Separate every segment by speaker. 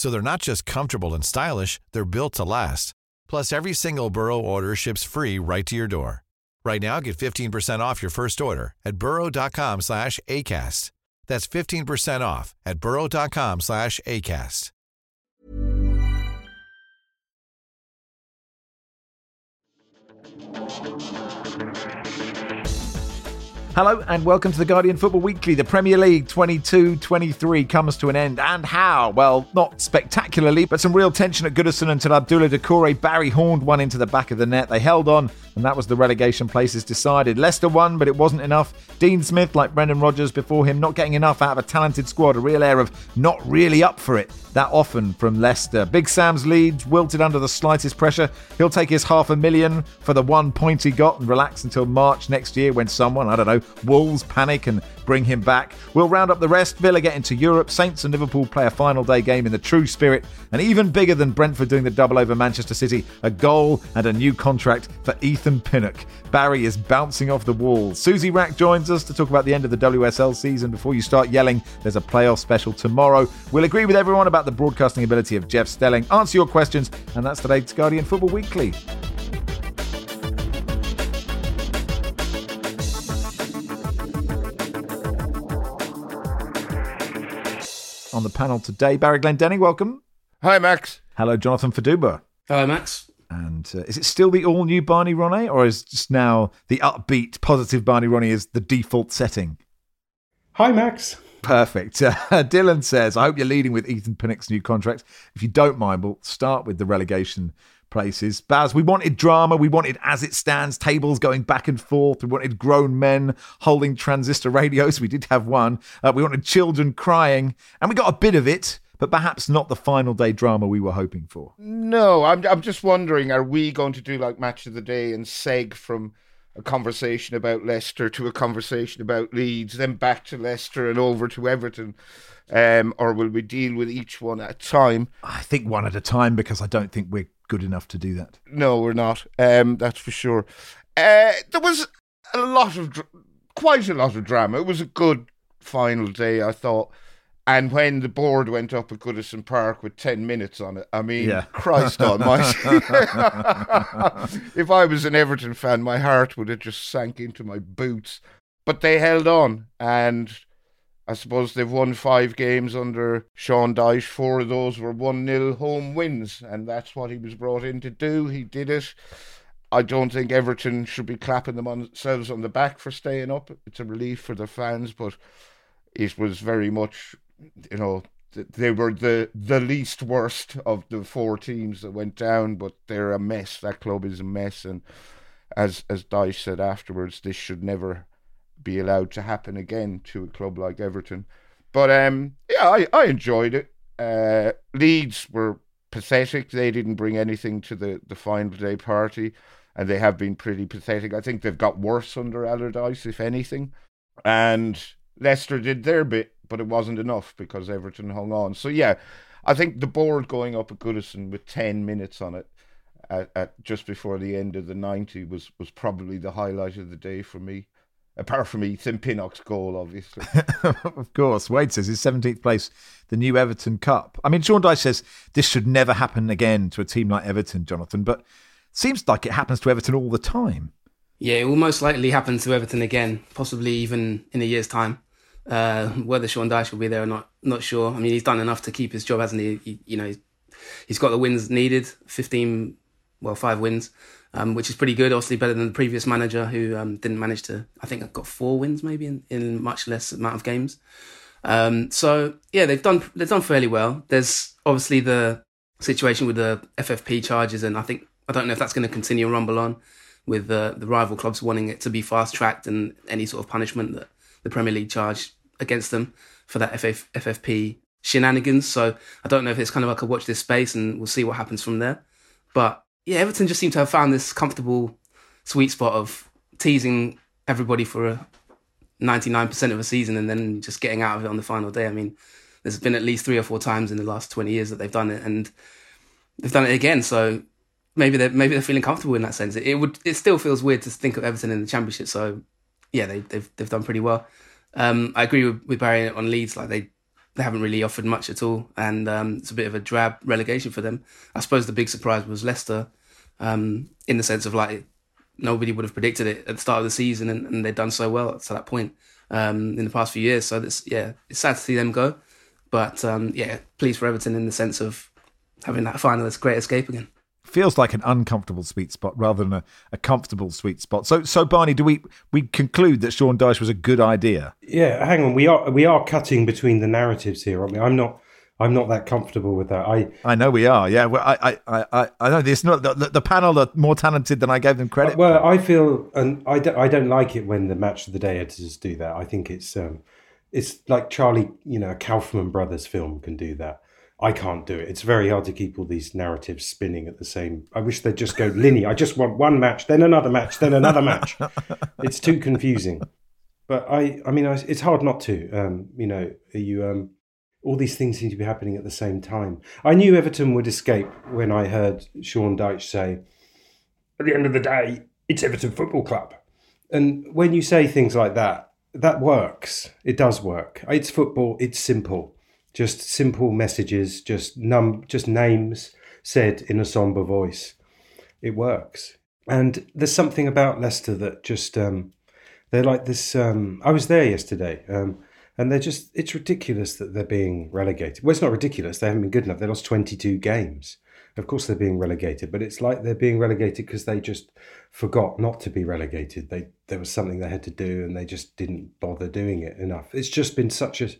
Speaker 1: So they're not just comfortable and stylish, they're built to last. Plus, every single Burrow order ships free right to your door. Right now, get 15% off your first order at burrow.com slash ACAST. That's 15% off at burrow.com slash ACAST.
Speaker 2: Hello and welcome to the Guardian Football Weekly. The Premier League 22 23 comes to an end. And how? Well, not spectacularly, but some real tension at Goodison until Abdoulaye Doucouré Barry horned one into the back of the net. They held on, and that was the relegation places decided. Leicester won, but it wasn't enough. Dean Smith, like Brendan Rodgers before him, not getting enough out of a talented squad, a real air of not really up for it that often from Leicester. Big Sam's Leeds wilted under the slightest pressure. He'll take his half a million for the one point he got and relax until March next year when someone, I don't know, Wolves panic and bring him back. We'll round up the rest. Villa get into Europe. Saints and Liverpool play a final day game in the true spirit. And even bigger than Brentford doing the double over Manchester City, a goal and a new contract for Ethan Pinnock. Barry is bouncing off the wall. Suzy Wrack joins us to talk about the end of the WSL season. Before you start yelling, there's a playoff special tomorrow. We'll agree with everyone about the broadcasting ability of Jeff Stelling, answer your questions, and that's today's Guardian Football Weekly. On the panel today, Barry Glendenning, welcome.
Speaker 3: Hi, Max.
Speaker 2: Hello, Jonathan Fadugba.
Speaker 4: Hello, Max.
Speaker 2: And uh, is it still the all new Barney Ronay, or is just now the upbeat, positive Barney Ronay is the default setting?
Speaker 5: Hi, Max.
Speaker 2: Perfect. Uh, Dylan says, I hope you're leading with Ethan Pinnock's new contract. If you don't mind, we'll start with the relegation places. Baz, we wanted drama. We wanted as it stands, tables going back and forth. We wanted grown men holding transistor radios. We did have one. Uh, we wanted children crying, and we got a bit of it, but perhaps not the final day drama we were hoping for.
Speaker 3: No, I'm I'm just wondering, are we going to do like match of the day and seg from a conversation about Leicester to a conversation about Leeds, then back to Leicester and over to Everton? Um, or will we deal with each one at a time?
Speaker 2: I think one at a time because I don't think we're good enough to do that.
Speaker 3: No, we're not. Um, that's for sure. Uh, there was a lot of, dr- quite a lot of drama. It was a good final day, I thought. And when the board went up at Goodison Park with 10 minutes on it, I mean,
Speaker 2: Yeah.
Speaker 3: Christ almighty. if I was an Everton fan, my heart would have just sank into my boots. But they held on, and I suppose they've won five games under Sean Dyche. Four of those were 1 0 home wins, and that's what he was brought in to do. He did it. I don't think Everton should be clapping themselves on the back for staying up. It's a relief for the fans, but it was very much, you know, they were the the least worst of the four teams that went down, but they're a mess. That club is a mess, and as as Dyche said afterwards, this should never be allowed to happen again to a club like Everton. But um, yeah, I, I enjoyed it. Uh, Leeds were pathetic. They didn't bring anything to the, the final day party, and they have been pretty pathetic. I think they've got worse under Allardyce, if anything. And Leicester did their bit, but it wasn't enough because Everton hung on. So yeah, I think the board going up at Goodison with ten minutes on it at, at just before the end of the ninety was was probably the highlight of the day for me. Apart from Ethan Pinnock's goal, obviously.
Speaker 2: of course. Wade says his 17th place, the new Everton Cup. I mean, Sean Dyche says this should never happen again to a team like Everton, Jonathan, but seems like it happens to Everton all the time.
Speaker 4: Yeah, it will most likely happen to Everton again, possibly even in a year's time. Uh, whether Sean Dyche will be there or not, not sure. I mean, he's done enough to keep his job, hasn't he? he you know, he's got the wins needed, 15, well, five wins. um, which is pretty good. Obviously, better than the previous manager who um, didn't manage to. I think I've got four wins maybe in, in much less amount of games. Um, so yeah, they've done they've done fairly well. There's obviously the situation with the FFP charges, and I think I don't know if that's going to continue and rumble on with the rival clubs wanting it to be fast tracked and any sort of punishment that the Premier League charge against them for that FF, FFP shenanigans. So I don't know if it's kind of like a watch this space and we'll see what happens from there. But yeah, Everton just seem to have found this comfortable sweet spot of teasing everybody for a 99% of a season and then just getting out of it on the final day. I mean, there's been at least three or four times in the last 20 years that they've done it and they've done it again. So maybe they're, maybe they're feeling comfortable in that sense. It, it would, it still feels weird to think of Everton in the championship. So yeah, they, they've, they've done pretty well. Um, I agree with, with Barry on Leeds. Like they, they haven't really offered much at all, and um, it's a bit of a drab relegation for them. I suppose the big surprise was Leicester, um, in the sense of like nobody would have predicted it at the start of the season, and, and they've done so well to that point um, in the past few years. So this, yeah, it's sad to see them go, but um, yeah, pleased for Everton in the sense of having that finalist great escape again
Speaker 2: feels like an uncomfortable sweet spot rather than a, a comfortable sweet spot. So, so Barney, do we we conclude that Sean Dyche was a good idea?
Speaker 5: Yeah, hang on. We are we are cutting between the narratives here, aren't we? I'm not. I'm not that comfortable with that. I
Speaker 2: I know we are. Yeah, well, I I I I know this. Not the, the, panel are more talented than I gave them credit.
Speaker 5: Well, I feel, and I don't, I don't like it when the match of the day editors do that. I think it's um, it's like Charlie, you know, a Kaufman Brothers film can do that. I can't do it. It's very hard to keep all these narratives spinning at the same. I wish they'd just go linear. I just want one match, then another match, then another match. it's too confusing. But I, I mean, I, it's hard not to. Um, you know, you um, all these things seem to be happening at the same time. I knew Everton would escape when I heard Sean Dyche say, "At the end of the day, it's Everton Football Club." And when you say things like that, that works. It does work. It's football. It's simple just simple messages, just num, just names said in a somber voice. It works. And there's something about Leicester that just um, they're like this. Um, I was there yesterday, um, and they're just it's ridiculous that they're being relegated. Well, it's not ridiculous. They haven't been good enough. They lost 22 games. Of course, they're being relegated, but it's like they're being relegated because they just forgot not to be relegated. They there was something they had to do, and they just didn't bother doing it enough. It's just been such a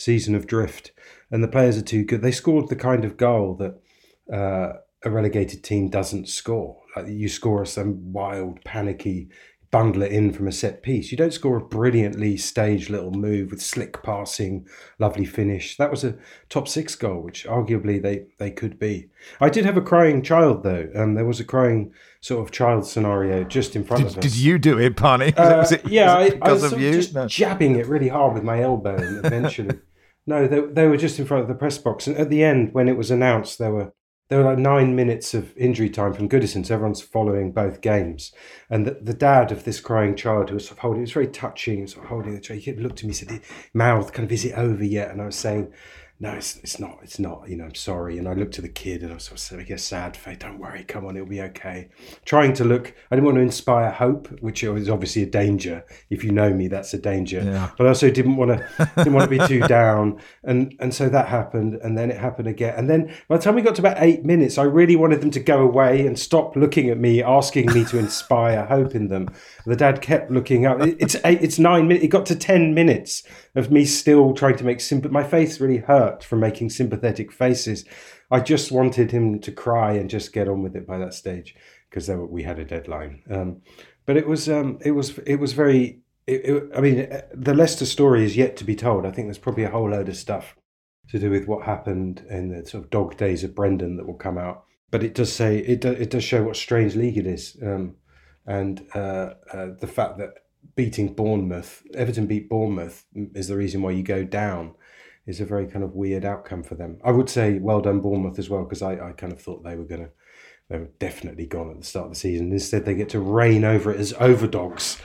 Speaker 5: season of drift, and the players are too good. They scored the kind of goal that uh, a relegated team doesn't score. Like you score some wild, panicky bundle it in from a set piece. You don't score a brilliantly staged little move with slick passing, lovely finish. That was a top six goal, which arguably they, they could be. I did have a crying child though. and there was a crying sort of child scenario just in front
Speaker 2: did,
Speaker 5: of us.
Speaker 2: Did you do it, Barney?
Speaker 5: Uh, yeah,
Speaker 2: was
Speaker 5: it because I,
Speaker 2: I
Speaker 5: was just no. jabbing it really hard with my elbow, and eventually. No, they, they were just in front of the press box. And at the end, when it was announced, there were there were like nine minutes of injury time from Goodison. So everyone's following both games. And the, the dad of this crying child who was sort of holding, it was very touching, sort of holding the tray. He looked at me, said, mouth, kind of, is it over yet? And I was saying, no, it's, it's not, it's not, you know, I'm sorry. And I looked at the kid and I was sort of saying, a sad face, don't worry, come on, it'll be okay. Trying to look, I didn't want to inspire hope, which is obviously a danger. If you know me, that's a danger. Yeah. But I also didn't want to, didn't want to be too down. And, and so that happened and then it happened again. And then by the time we got to about eight minutes, I really wanted them to go away and stop looking at me, asking me to inspire hope in them. The dad kept looking up. It's eight, it's nine minutes. It got to 10 minutes of me still trying to make sympathy. My face really hurt from making sympathetic faces. I just wanted him to cry and just get on with it by that stage because we had a deadline. Um, but it was um, it was it was very. It, it, I mean, the Leicester story is yet to be told. I think there's probably a whole load of stuff to do with what happened in the sort of dog days of Brendan that will come out. But it does say it. Do, it does show what strange league it is, um, and uh, uh, the fact that beating Bournemouth, Everton beat Bournemouth is the reason why you go down is a very kind of weird outcome for them. I would say well done Bournemouth as well because I, I kind of thought they were going to they were definitely gone at the start of the season. Instead, they get to reign over it as overdogs,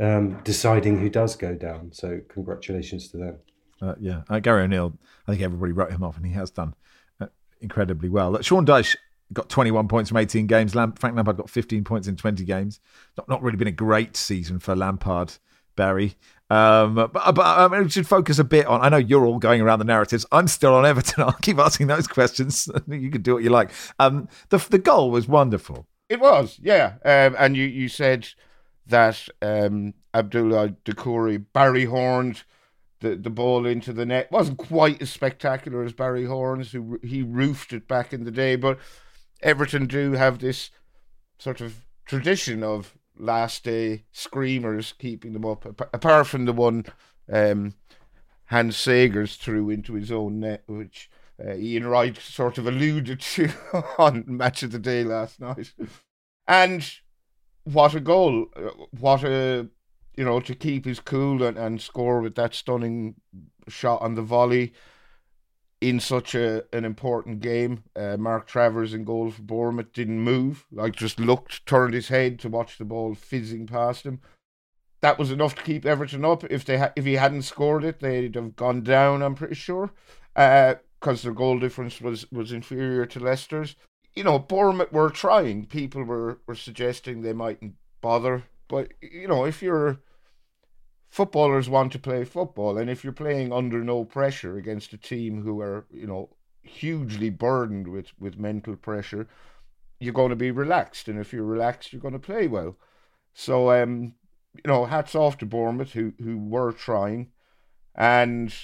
Speaker 5: um, deciding who does go down. So congratulations to them.
Speaker 2: Uh, yeah, uh, Gary O'Neill. I think everybody wrote him off, and he has done uh, incredibly well. Sean Dyche got 21 points from 18 games. Lamp- Frank Lampard got 15 points in 20 games. Not not really been a great season for Lampard, Barry. Um, but but um, we should focus a bit on. I know you're all going around the narratives. I'm still on Everton. I'll keep asking those questions. you can do what you like. Um, the the goal was wonderful.
Speaker 3: It was, yeah. Um, and you, you said that um, Abdoulaye Doucouré, Barry Horned the, the ball into the net. wasn't quite as spectacular as Barry Horne's, who he roofed it back in the day, but Everton do have this sort of tradition of last day screamers keeping them up, apart from the one um, Hans Segers threw into his own net, which uh, Ian Wright sort of alluded to on Match of the Day last night. And what a goal! Uh, what a you know, to keep his cool and, and score with that stunning shot on the volley in such a an important game. Uh, Mark Travers in goal for Bournemouth didn't move, like just looked, turned his head to watch the ball fizzing past him. That was enough to keep Everton up. If they ha- if he hadn't scored it, they'd have gone down. I'm pretty sure, because uh, their goal difference was was inferior to Leicester's. You know, Bournemouth were trying. People were were suggesting they mightn't bother but you know, if you're footballers want to play football, and if you're playing under no pressure against a team who are you know hugely burdened with with mental pressure, you're going to be relaxed, and if you're relaxed, you're going to play well. So um, you know, hats off to Bournemouth who who were trying, and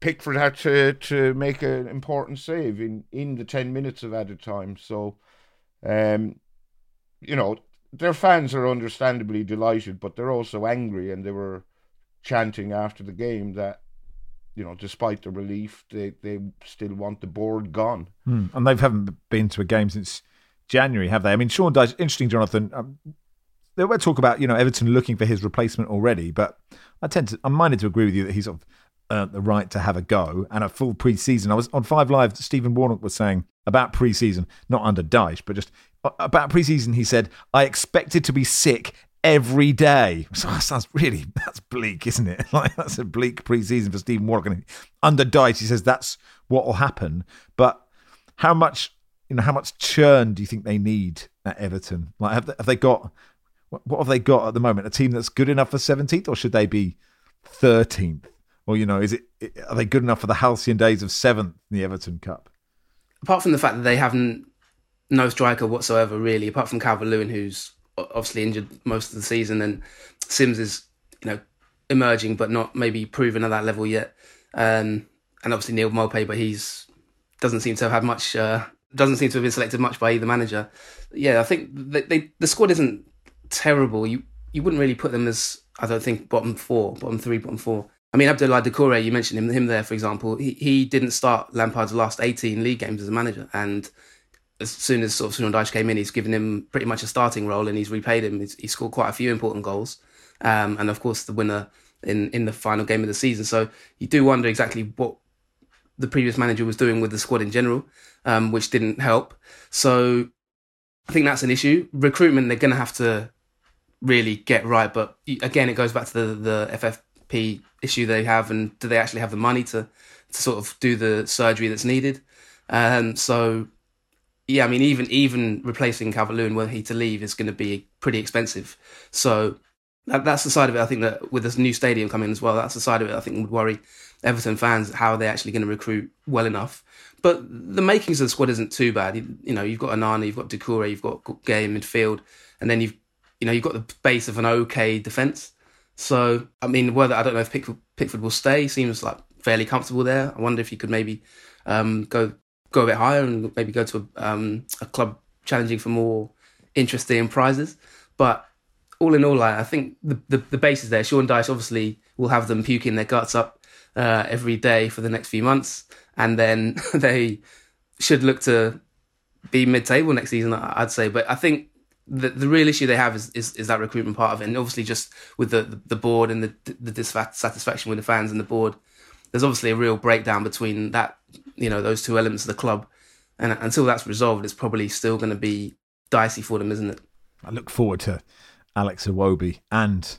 Speaker 3: Pickford had to to make an important save in in the ten minutes of added time. So, um, you know, their fans are understandably delighted, but they're also angry, and they were chanting after the game that you know, despite the relief, they they still want the board gone.
Speaker 2: Hmm. And they haven't been to a game since January, have they? I mean, Sean Dyche, interesting, Jonathan. Um, they will talk about you know Everton looking for his replacement already, but I tend to I'm minded to agree with you that he's sort of earned the right to have a go and a full pre-season. I was on Five Live. Stephen Warnock was saying about pre-season, not under Dyche, but just about preseason, he said, I expected to be sick every day. So that sounds really, that's bleak, isn't it? Like, that's a bleak preseason for Stephen. And under Dyche, he says that's what will happen. But how much, you know, how much churn do you think they need at Everton? Like, have they, have they got, what have they got at the moment? A team that's good enough for 17th, or should they be 13th? Or, you know, is it, are they good enough for the halcyon days of 7th in the Everton Cup?
Speaker 4: Apart from the fact that they haven't no striker whatsoever, really, apart from Calvert Lewin, who's obviously injured most of the season, and Simms is, you know, emerging but not maybe proven at that level yet. Um, and obviously Neal Maupay, but he's doesn't seem to have had much. Uh, doesn't seem to have been selected much by either manager. Yeah, I think they, they, the squad isn't terrible. You you wouldn't really put them as I don't think bottom four, bottom three, bottom four. I mean, Abdoulaye Doucouré, you mentioned him, him there, for example. He, he didn't start Lampard's last 18 league games as a manager. And as soon as sort of Sean Dyche came in, he's given him pretty much a starting role and he's repaid him. He's, he scored quite a few important goals, um, and of course the winner in in the final game of the season. So you do wonder exactly what the previous manager was doing with the squad in general, um, which didn't help. So I think that's an issue. Recruitment they're going to have to really get right, but again, it goes back to the the FFP issue they have, and do they actually have the money to to sort of do the surgery that's needed? Um, so yeah, I mean, even even replacing Lewin were he to leave is going to be pretty expensive. So that, that's the side of it. I think that with this new stadium coming as well, that's the side of it. I think would worry Everton fans how are they actually going to recruit well enough. But the makings of the squad isn't too bad. You, you know, you've got Onana, you've got Doucouré, you've got Gueye in midfield, and then you've you know you've got the base of an okay defence. So I mean, whether I don't know if Pickford, Pickford will stay, seems like fairly comfortable there. I wonder if he could maybe um, go go a bit higher and maybe go to a, um, a club challenging for more interesting prizes. But all in all, like, I think the, the, the base is there. Sean Dyche obviously will have them puking their guts up uh, every day for the next few months, and then they should look to be mid-table next season. I'd say, but I think the the real issue they have is, is, is that recruitment part of it, and obviously just with the the, the board and the the dissatisfaction with the fans and the board there's obviously a real breakdown between that, you know, those two elements of the club. And until that's resolved, it's probably still going to be dicey for them, isn't it?
Speaker 2: I look forward to Alex Iwobi and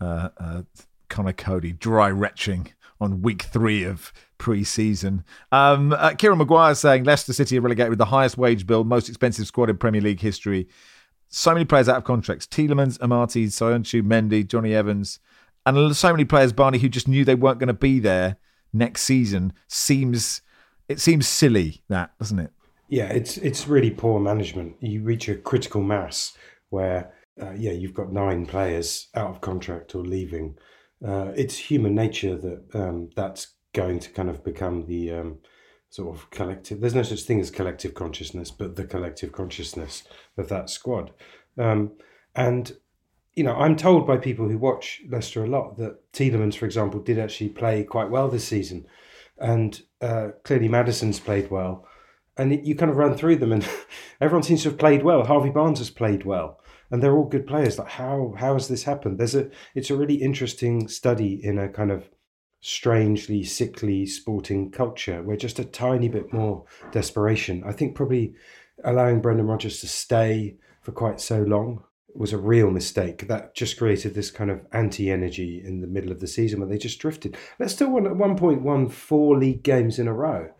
Speaker 2: uh, uh, Conor Coady dry retching on week three of pre-season. Um, uh, Kieran Maguire saying Leicester City are relegated with the highest wage bill, most expensive squad in Premier League history. So many players out of contracts: Tielemans, Amartey, Söyüncü, Mendy, Jonny Evans, and so many players, Barney, who just knew they weren't going to be there next season seems it seems silly that doesn't it
Speaker 5: Yeah, it's it's really poor management. You reach a critical mass where, uh, yeah, you've got nine players out of contract or leaving. Uh, it's human nature that um, that's going to kind of become the um, sort of collective. There's no such thing as collective consciousness, but the collective consciousness of that squad. Um, and you know, I'm told by people who watch Leicester a lot that Tielemans, for example, did actually play quite well this season, and uh, clearly Maddison's played well. And it, you kind of run through them, and everyone seems to have played well. Harvey Barnes has played well, and they're all good players. Like how how has this happened? There's a it's a really interesting study in a kind of strangely sickly sporting culture where just a tiny bit more desperation. I think probably allowing Brendan Rodgers to stay for quite so long was a real mistake. That just created this kind of anti energy in the middle of the season where they just drifted. Leicester won at one point won four league games in a row,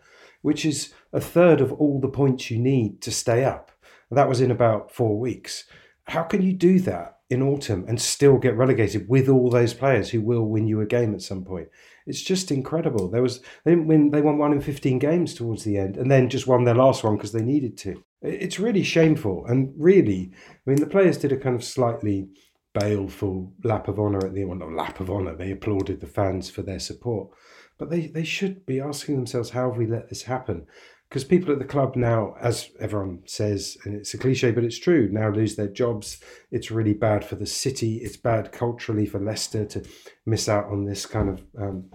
Speaker 5: which is a third of all the points you need to stay up. That was in about four weeks. How can you do that in autumn and still get relegated with all those players who will win you a game at some point? It's just incredible. There was they didn't win. They won one in fifteen games towards the end, and then just won their last one because they needed to. It's really shameful, and really, I mean, the players did a kind of slightly baleful lap of honour at the end. Well, not lap of honour. They applauded the fans for their support, but they they should be asking themselves, how have we let this happen? because people at the club now, as everyone says, and it's a cliche, but it's true, now lose their jobs. It's really bad for the city. It's bad culturally for Leicester to miss out on this kind of um,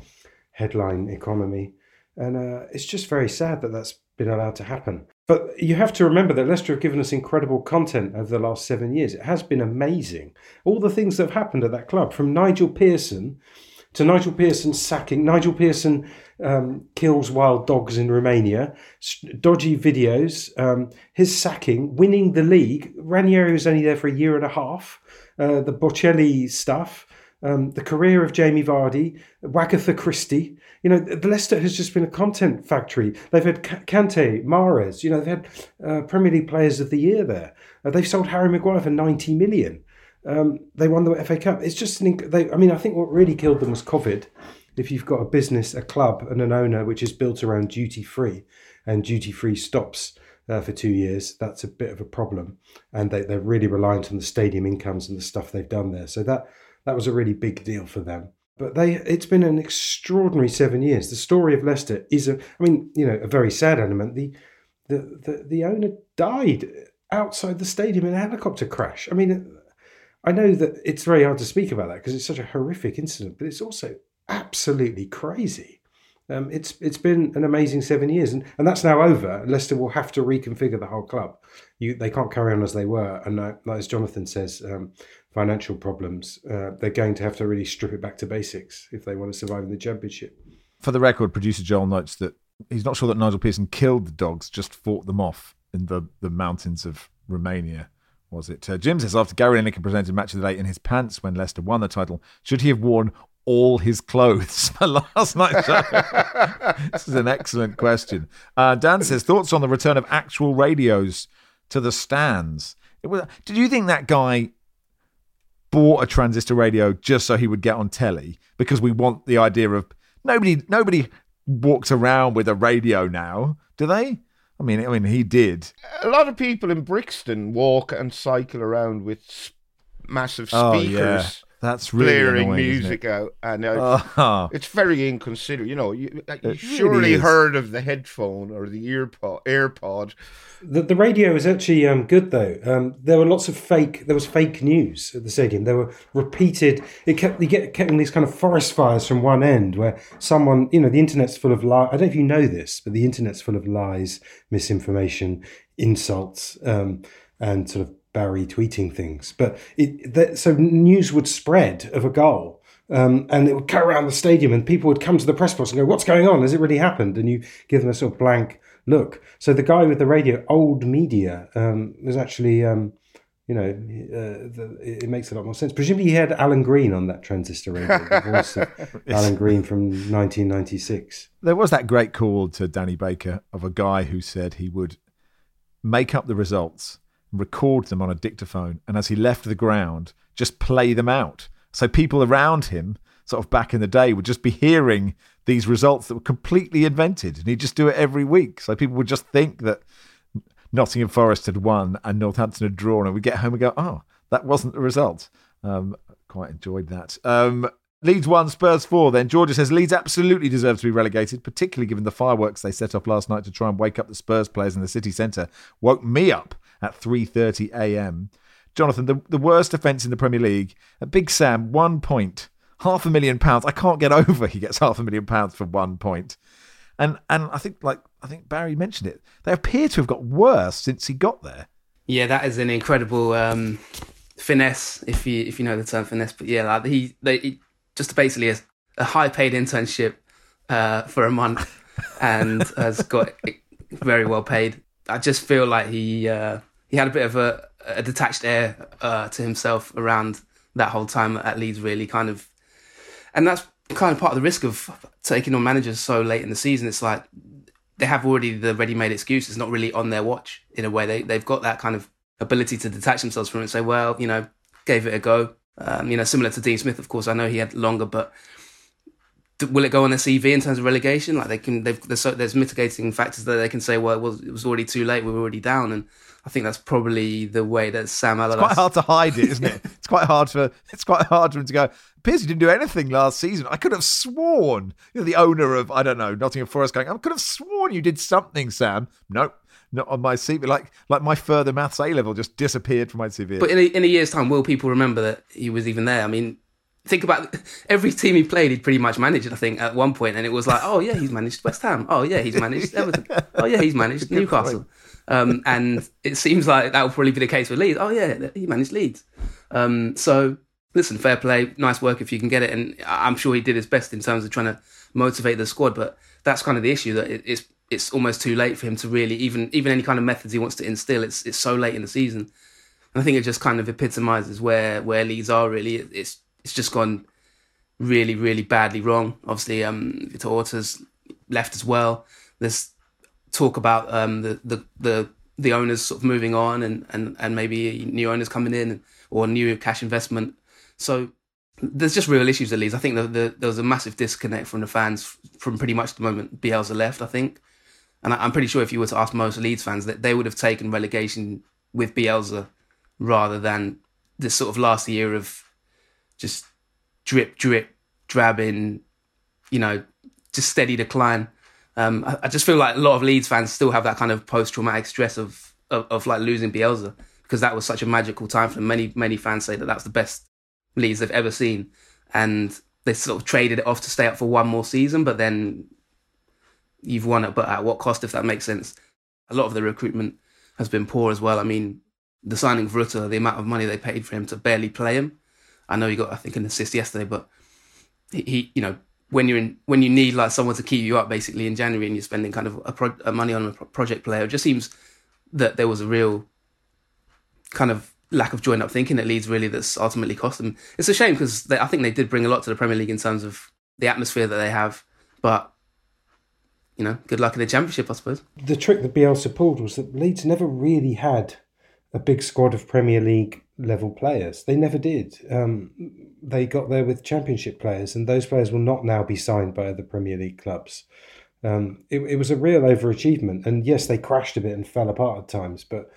Speaker 5: headline economy. And uh, it's just very sad that that's been allowed to happen. But you have to remember that Leicester have given us incredible content over the last seven years. It has been amazing. All the things that have happened at that club, from Nigel Pearson to Nigel Pearson sacking, Nigel Pearson um, kills wild dogs in Romania, dodgy videos, um, his sacking, winning the league. Ranieri was only there for a year and a half. Uh, the Bocelli stuff, um, the career of Jamie Vardy, Wagatha Christie. You know, the Leicester has just been a content factory. They've had Kante, Mahrez. You know, they've had uh, Premier League Players of the Year there. Uh, they've sold Harry Maguire for ninety million. Um, they won the FA Cup. It's just an. They, I mean, I think what really killed them was COVID if you've got a business, a club, and an owner which is built around duty free, and duty free stops uh, for two years, that's a bit of a problem. And they, they're really reliant on the stadium incomes and the stuff they've done there. So that that was a really big deal for them. But they, it's been an extraordinary seven years. The story of Leicester is a, I mean, you know, a very sad element. The the the, the owner died outside the stadium in a helicopter crash. I mean, I know that it's very hard to speak about that because it's such a horrific incident, but it's also absolutely crazy. Um, it's it's been an amazing seven years, and, and that's now over. Leicester will have to reconfigure the whole club. You, they can't carry on as they were, and uh, as Jonathan says, um, financial problems. Uh, they're going to have to really strip it back to basics if they want to survive in the championship.
Speaker 2: For the record, producer Joel notes that he's not sure that Nigel Pearson killed the dogs, just fought them off in the, the mountains of Romania. Was it? Uh, Jim says after Gary Lineker presented match of the day in his pants when Leicester won the title, should he have worn all his clothes for last night's show? this is an excellent question. Uh, Dan says thoughts on the return of actual radios to the stands. Was, did you think that guy bought a transistor radio just so he would get on telly? Because we want the idea of nobody nobody walks around with a radio now, do they? I mean, I mean, he did.
Speaker 3: A lot of people in Brixton walk and cycle around with massive speakers. Oh, yeah.
Speaker 2: That's really blaring
Speaker 3: annoying, music out, and uh, oh. it's very inconsiderate. You know, you, uh, you surely really heard of the headphone or the earpod. AirPod.
Speaker 5: The, the radio is actually um, good though. Um, there were lots of fake. There was fake news at the stadium. There were repeated. It kept you get getting these kind of forest fires from one end where someone, you know, the internet's full of lies. I don't know if you know this, but the internet's full of lies, misinformation, insults, um, and sort of Barry tweeting things. But it, that, so news would spread of a goal. Um, and it would go around the stadium, and people would come to the press box and go, "What's going on? Has it really happened?" And you give them a sort of blank look. So the guy with the radio, old media, um, was actually, um, you know, uh, the, it makes a lot more sense. Presumably, he had Alan Green on that transistor radio, the voice of Alan Green from 1996.
Speaker 2: There was that great call to Danny Baker of a guy who said he would make up the results record them on a dictaphone, and as he left the ground, just play them out. So people around him, sort of back in the day, would just be hearing these results that were completely invented, and he'd just do it every week. So people would just think that Nottingham Forest had won and Northampton had drawn, and we get home and go, oh, that wasn't the result. Um, quite enjoyed that. Um, Leeds 1, Spurs 4. Then Georgia says Leeds absolutely deserve to be relegated, particularly given the fireworks they set off last night to try and wake up the Spurs players in the city centre. Woke me up at 3:30 a.m. Jonathan, the, the worst offence in the Premier League. Big Sam, one point, half a million pounds. I can't get over he gets half a million pounds for one point. And and I think like I think Barry mentioned it. They appear to have got worse since he got there.
Speaker 4: Yeah, that is an incredible um, finesse, if you if you know the term finesse. But yeah, like he they he, just basically a, a high paid internship uh, for a month and has got very well paid. I just feel like he uh, he had a bit of a, a detached air uh, to himself around that whole time at Leeds. Really, kind of, and that's kind of part of the risk of taking on managers so late in the season. It's like they have already the ready-made excuse. It's not really on their watch in a way. They they've got that kind of ability to detach themselves from it and say, well, you know, gave it a go. Um, you know, similar to Dean Smith, of course. I know he had longer, but will it go on their CV in terms of relegation? Like they can, there's, so, there's mitigating factors that they can say, well, it was, it was already too late. We were already down, and I think that's probably the way that Sam Allardyce.
Speaker 2: It's quite hard to hide it, isn't it? it's quite hard for it's quite hard for him to go. Appears he didn't do anything last season. I could have sworn, you know, the owner of I don't know Nottingham Forest going. I could have sworn you did something, Sam. Nope, not on my CV. Like like my further maths A level just disappeared from my CV.
Speaker 4: But in a, in a year's time, will people remember that he was even there? I mean, think about every team he played, he'd pretty much managed. I think at one point, and it was like, oh yeah, he's managed West Ham. Oh yeah, he's managed Everton. Oh yeah, he's managed Newcastle. Um, and it seems like that will probably be the case with Leeds. Oh yeah, he managed Leeds. Um, so listen, fair play, nice work if you can get it, and I'm sure he did his best in terms of trying to motivate the squad. But that's kind of the issue that it's it's almost too late for him to really even even any kind of methods he wants to instill. It's it's so late in the season, and I think it just kind of epitomizes where where Leeds are really. It's it's just gone really really badly wrong. Obviously, um, Victor Orta's left as well. There's talk about um the the the the owners sort of moving on and and and maybe new owners coming in or new cash investment. So there's just real issues at Leeds. I think the, there was a massive disconnect from the fans from pretty much the moment Bielsa left. I think and I, am pretty sure if you were to ask most Leeds fans, that they would have taken relegation with Bielsa rather than this sort of last year of just drip, drip, drabbing, you know, just steady decline. Um, I, I, just feel like a lot of Leeds fans still have that kind of post-traumatic stress of, of, of like losing Bielsa because that was such a magical time for them. Many many fans say that that's the best Leeds they've ever seen, and they sort of traded it off to stay up for one more season, but then you've won it, but at what cost, if that makes sense? A lot of the recruitment has been poor as well. I mean, the signing of Rutter, the amount of money they paid for him to barely play him. I know he got, I think, an assist yesterday, but he, you know, when you're in, when you need like someone to keep you up basically in January and you're spending kind of a, pro, a money on a project player, it just seems that there was a real kind of lack of joined up thinking that Leeds really that's ultimately cost them. It's a shame because I think they did bring a lot to the Premier League in terms of the atmosphere that they have, but you know, good luck in the championship, I suppose.
Speaker 5: The trick that Bielsa pulled was that Leeds never really had a big squad of Premier League level players. They never did. Um, they got there with championship players, and those players will not now be signed by other Premier League clubs. Um, it, it was a real overachievement, and yes, they crashed a bit and fell apart at times, but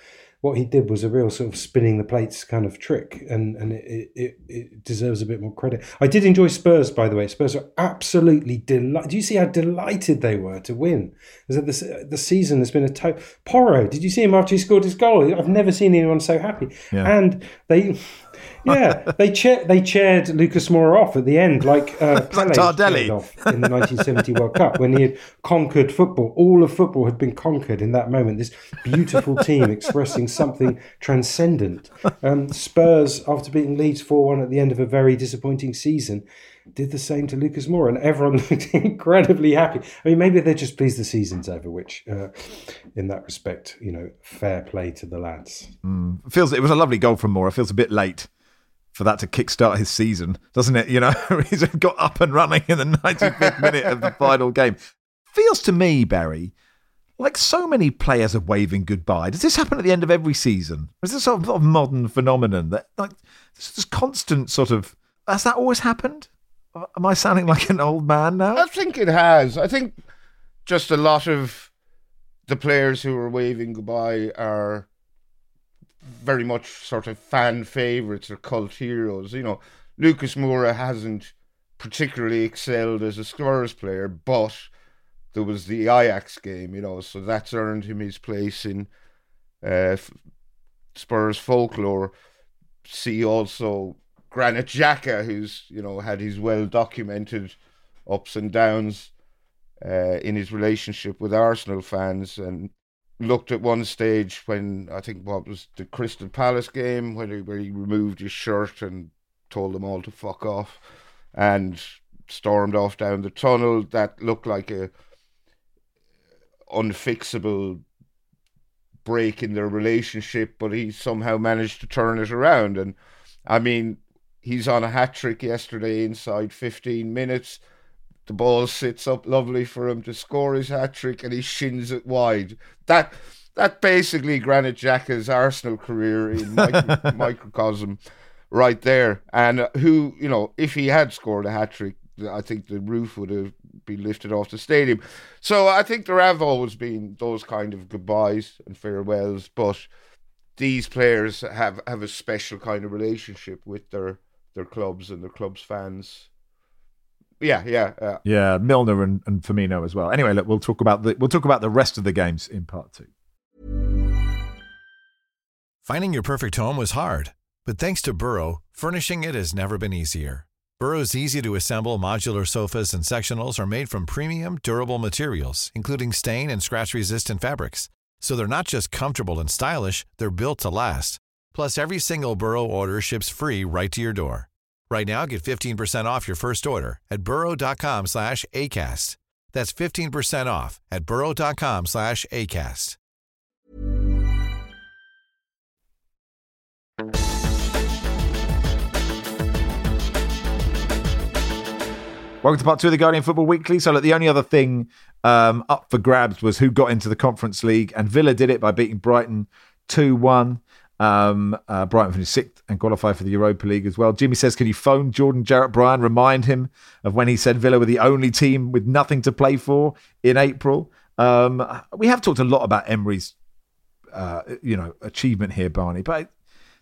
Speaker 5: what he did was a real sort of spinning the plates kind of trick, and and it, it, it deserves a bit more credit. I did enjoy Spurs, by the way. Spurs are absolutely delighted. Do you see how delighted they were to win? Is that the the season has been a total. Porro, did you see him after he scored his goal? I've never seen anyone so happy. Yeah. And they yeah, they they chaired Lucas Moura off at the end, like uh,
Speaker 2: like Tardelli
Speaker 5: off in the 1970 World Cup when he had conquered football. All of football had been conquered in that moment. This beautiful team expressing something transcendent. Um, Spurs, after beating Leeds 4-1 at the end of a very disappointing season, did the same to Lucas Moura, and everyone looked incredibly happy. I mean, maybe they're just pleased the season's over, which, uh, in that respect, you know, fair play to the lads.
Speaker 2: Mm. Feels it was a lovely goal from Moura. Feels a bit late for that to kickstart his season, doesn't it? You know, he's got up and running in the 95th minute of the final game. Feels to me, Barry, like so many players are waving goodbye. Does this happen at the end of every season? Is this sort of modern phenomenon that, like, this constant sort of. Has that always happened? Am I sounding like an old man now?
Speaker 3: I think it has. I think just a lot of the players who are waving goodbye are very much sort of fan favourites or cult heroes. You know, Lucas Moura hasn't particularly excelled as a Spurs player, but there was the Ajax game, you know, so that's earned him his place in uh, Spurs folklore. See also Granit Xhaka, who's you know had his well documented ups and downs uh, in his relationship with Arsenal fans, and looked at one stage when I think what was the Crystal Palace game where he, where he removed his shirt and told them all to fuck off, and stormed off down the tunnel. That looked like a unfixable break in their relationship, but he somehow managed to turn it around. And I mean, he's on a hat trick yesterday inside 15 minutes. The ball sits up lovely for him to score his hat trick, and he shins it wide. That that basically Granit Xhaka's Arsenal career in micro, microcosm, right there. And uh, who you know, if he had scored a hat trick, I think the roof would have been lifted off the stadium. So I think there have always been those kind of goodbyes and farewells, but these players have, have a special kind of relationship with their their clubs and their clubs fans. Yeah, yeah,
Speaker 2: yeah. Yeah, Milner and, and Firmino as well. Anyway, look, we'll talk about the we'll talk about the rest of the games in part two.
Speaker 1: Finding your perfect home was hard, but thanks to Burrow, furnishing it has never been easier. Burrow's easy to assemble modular sofas and sectionals are made from premium, durable materials, including stain and scratch resistant fabrics. So they're not just comfortable and stylish, they're built to last. Plus, every single Burrow order ships free right to your door. Right now, get 15% off your first order at burrow.com slash ACAST. That's 15% off at burrow.com slash ACAST.
Speaker 2: Welcome to part two of the Guardian Football Weekly. So, look, the only other thing um, up for grabs was who got into the Conference League, and Villa did it by beating Brighton 2 1. Um, uh, Brighton finished sixth and qualified for the Europa League as well. Jimmy says, Can you phone Jordan Jarrett Bryan, remind him of when he said Villa were the only team with nothing to play for in April? Um, we have talked a lot about Emery's, uh, you know, achievement here, Barney, but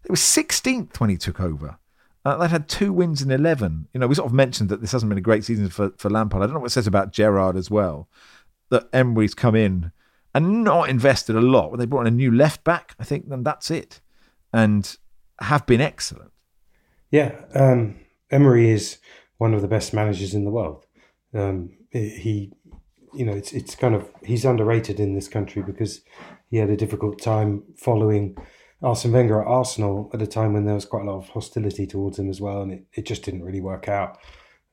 Speaker 2: it was 16th when he took over. Uh, they've had two wins in 11. You know, we sort of mentioned that this hasn't been a great season for, for Lampard. I don't know what it says about Gerrard as well, that Emery's come in and not invested a lot. Well, they brought in a new left back, I think, and that's it. And have been excellent.
Speaker 5: Yeah, um, Emery is one of the best managers in the world. Um, he, you know, it's it's kind of he's underrated in this country because he had a difficult time following Arsene Wenger at Arsenal at a time when there was quite a lot of hostility towards him as well, and it, it just didn't really work out.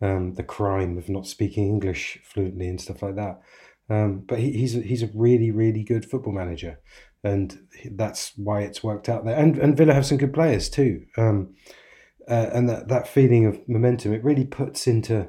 Speaker 5: Um, the crime of not speaking English fluently and stuff like that. Um, but he, he's a, he's a really really good football manager, and that's why it's worked out there. And and Villa have some good players too. Um, uh, and that that feeling of momentum it really puts into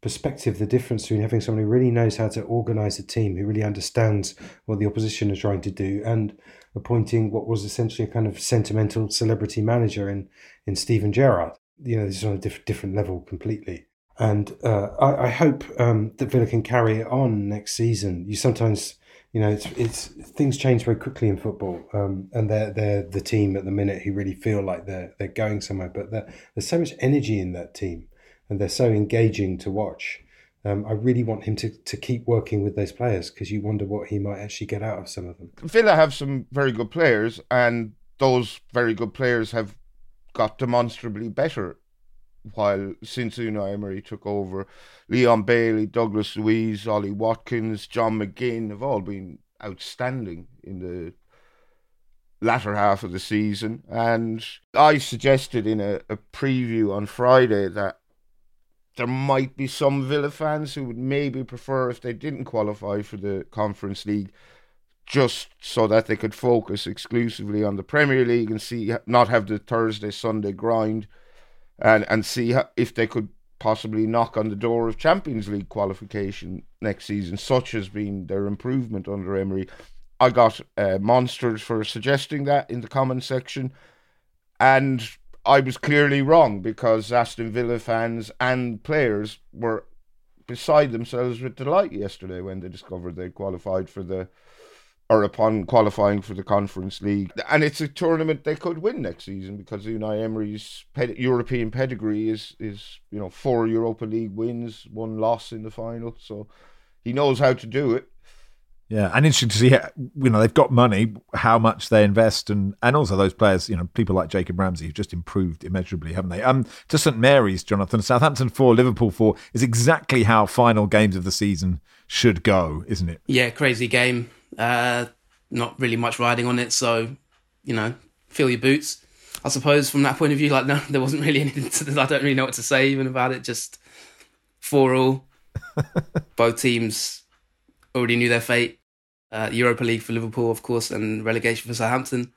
Speaker 5: perspective the difference between having someone who really knows how to organise a team, who really understands what the opposition are trying to do, and appointing what was essentially a kind of sentimental celebrity manager in in Steven Gerrard. You know, this is on a diff- different level completely. And uh, I, I, hope um, that Villa can carry it on next season. You sometimes, you know, it's it's things change very quickly in football, um, and they're they're the team at the minute who really feel like they're they're going somewhere. But there's so much energy in that team, and they're so engaging to watch um, I really want him to, to keep working with those players because you wonder what he might actually get out of some of them.
Speaker 3: Villa have some very good players, and those very good players have got demonstrably better while since Unai Emery took over. Leon Bailey, Douglas Luiz, Ollie Watkins, John McGinn have all been outstanding in the latter half of the season. And I suggested in a, a preview on Friday that there might be some Villa fans who would maybe prefer if they didn't qualify for the Conference League, just so that they could focus exclusively on the Premier League and see not have the Thursday Sunday grind, and and see if they could possibly knock on the door of Champions League qualification next season. Such has been their improvement under Emery. I got uh, monsters for suggesting that in the comment section, and I was clearly wrong because Aston Villa fans and players were beside themselves with delight yesterday when they discovered they qualified for the or upon qualifying for the Conference League. And it's a tournament they could win next season because Unai Emery's ped- European pedigree is, is, you know, four Europa League wins, one loss in the final. So he knows how to do it.
Speaker 2: Yeah, and interesting to see, how, you know, they've got money, how much they invest, and and also those players, you know, people like Jacob Ramsey who've just improved immeasurably, haven't they? Um, to St Mary's, Jonathan, Southampton four, Liverpool four is exactly how final games of the season should go, isn't it?
Speaker 4: Yeah, crazy game. Uh, not really much riding on it, so you know, feel your boots. I suppose from that point of view, like no, there wasn't really anything. To, I don't really know what to say even about it. Just four all. Both teams already knew their fate. Uh, Europa League for Liverpool, of course, and relegation for Southampton.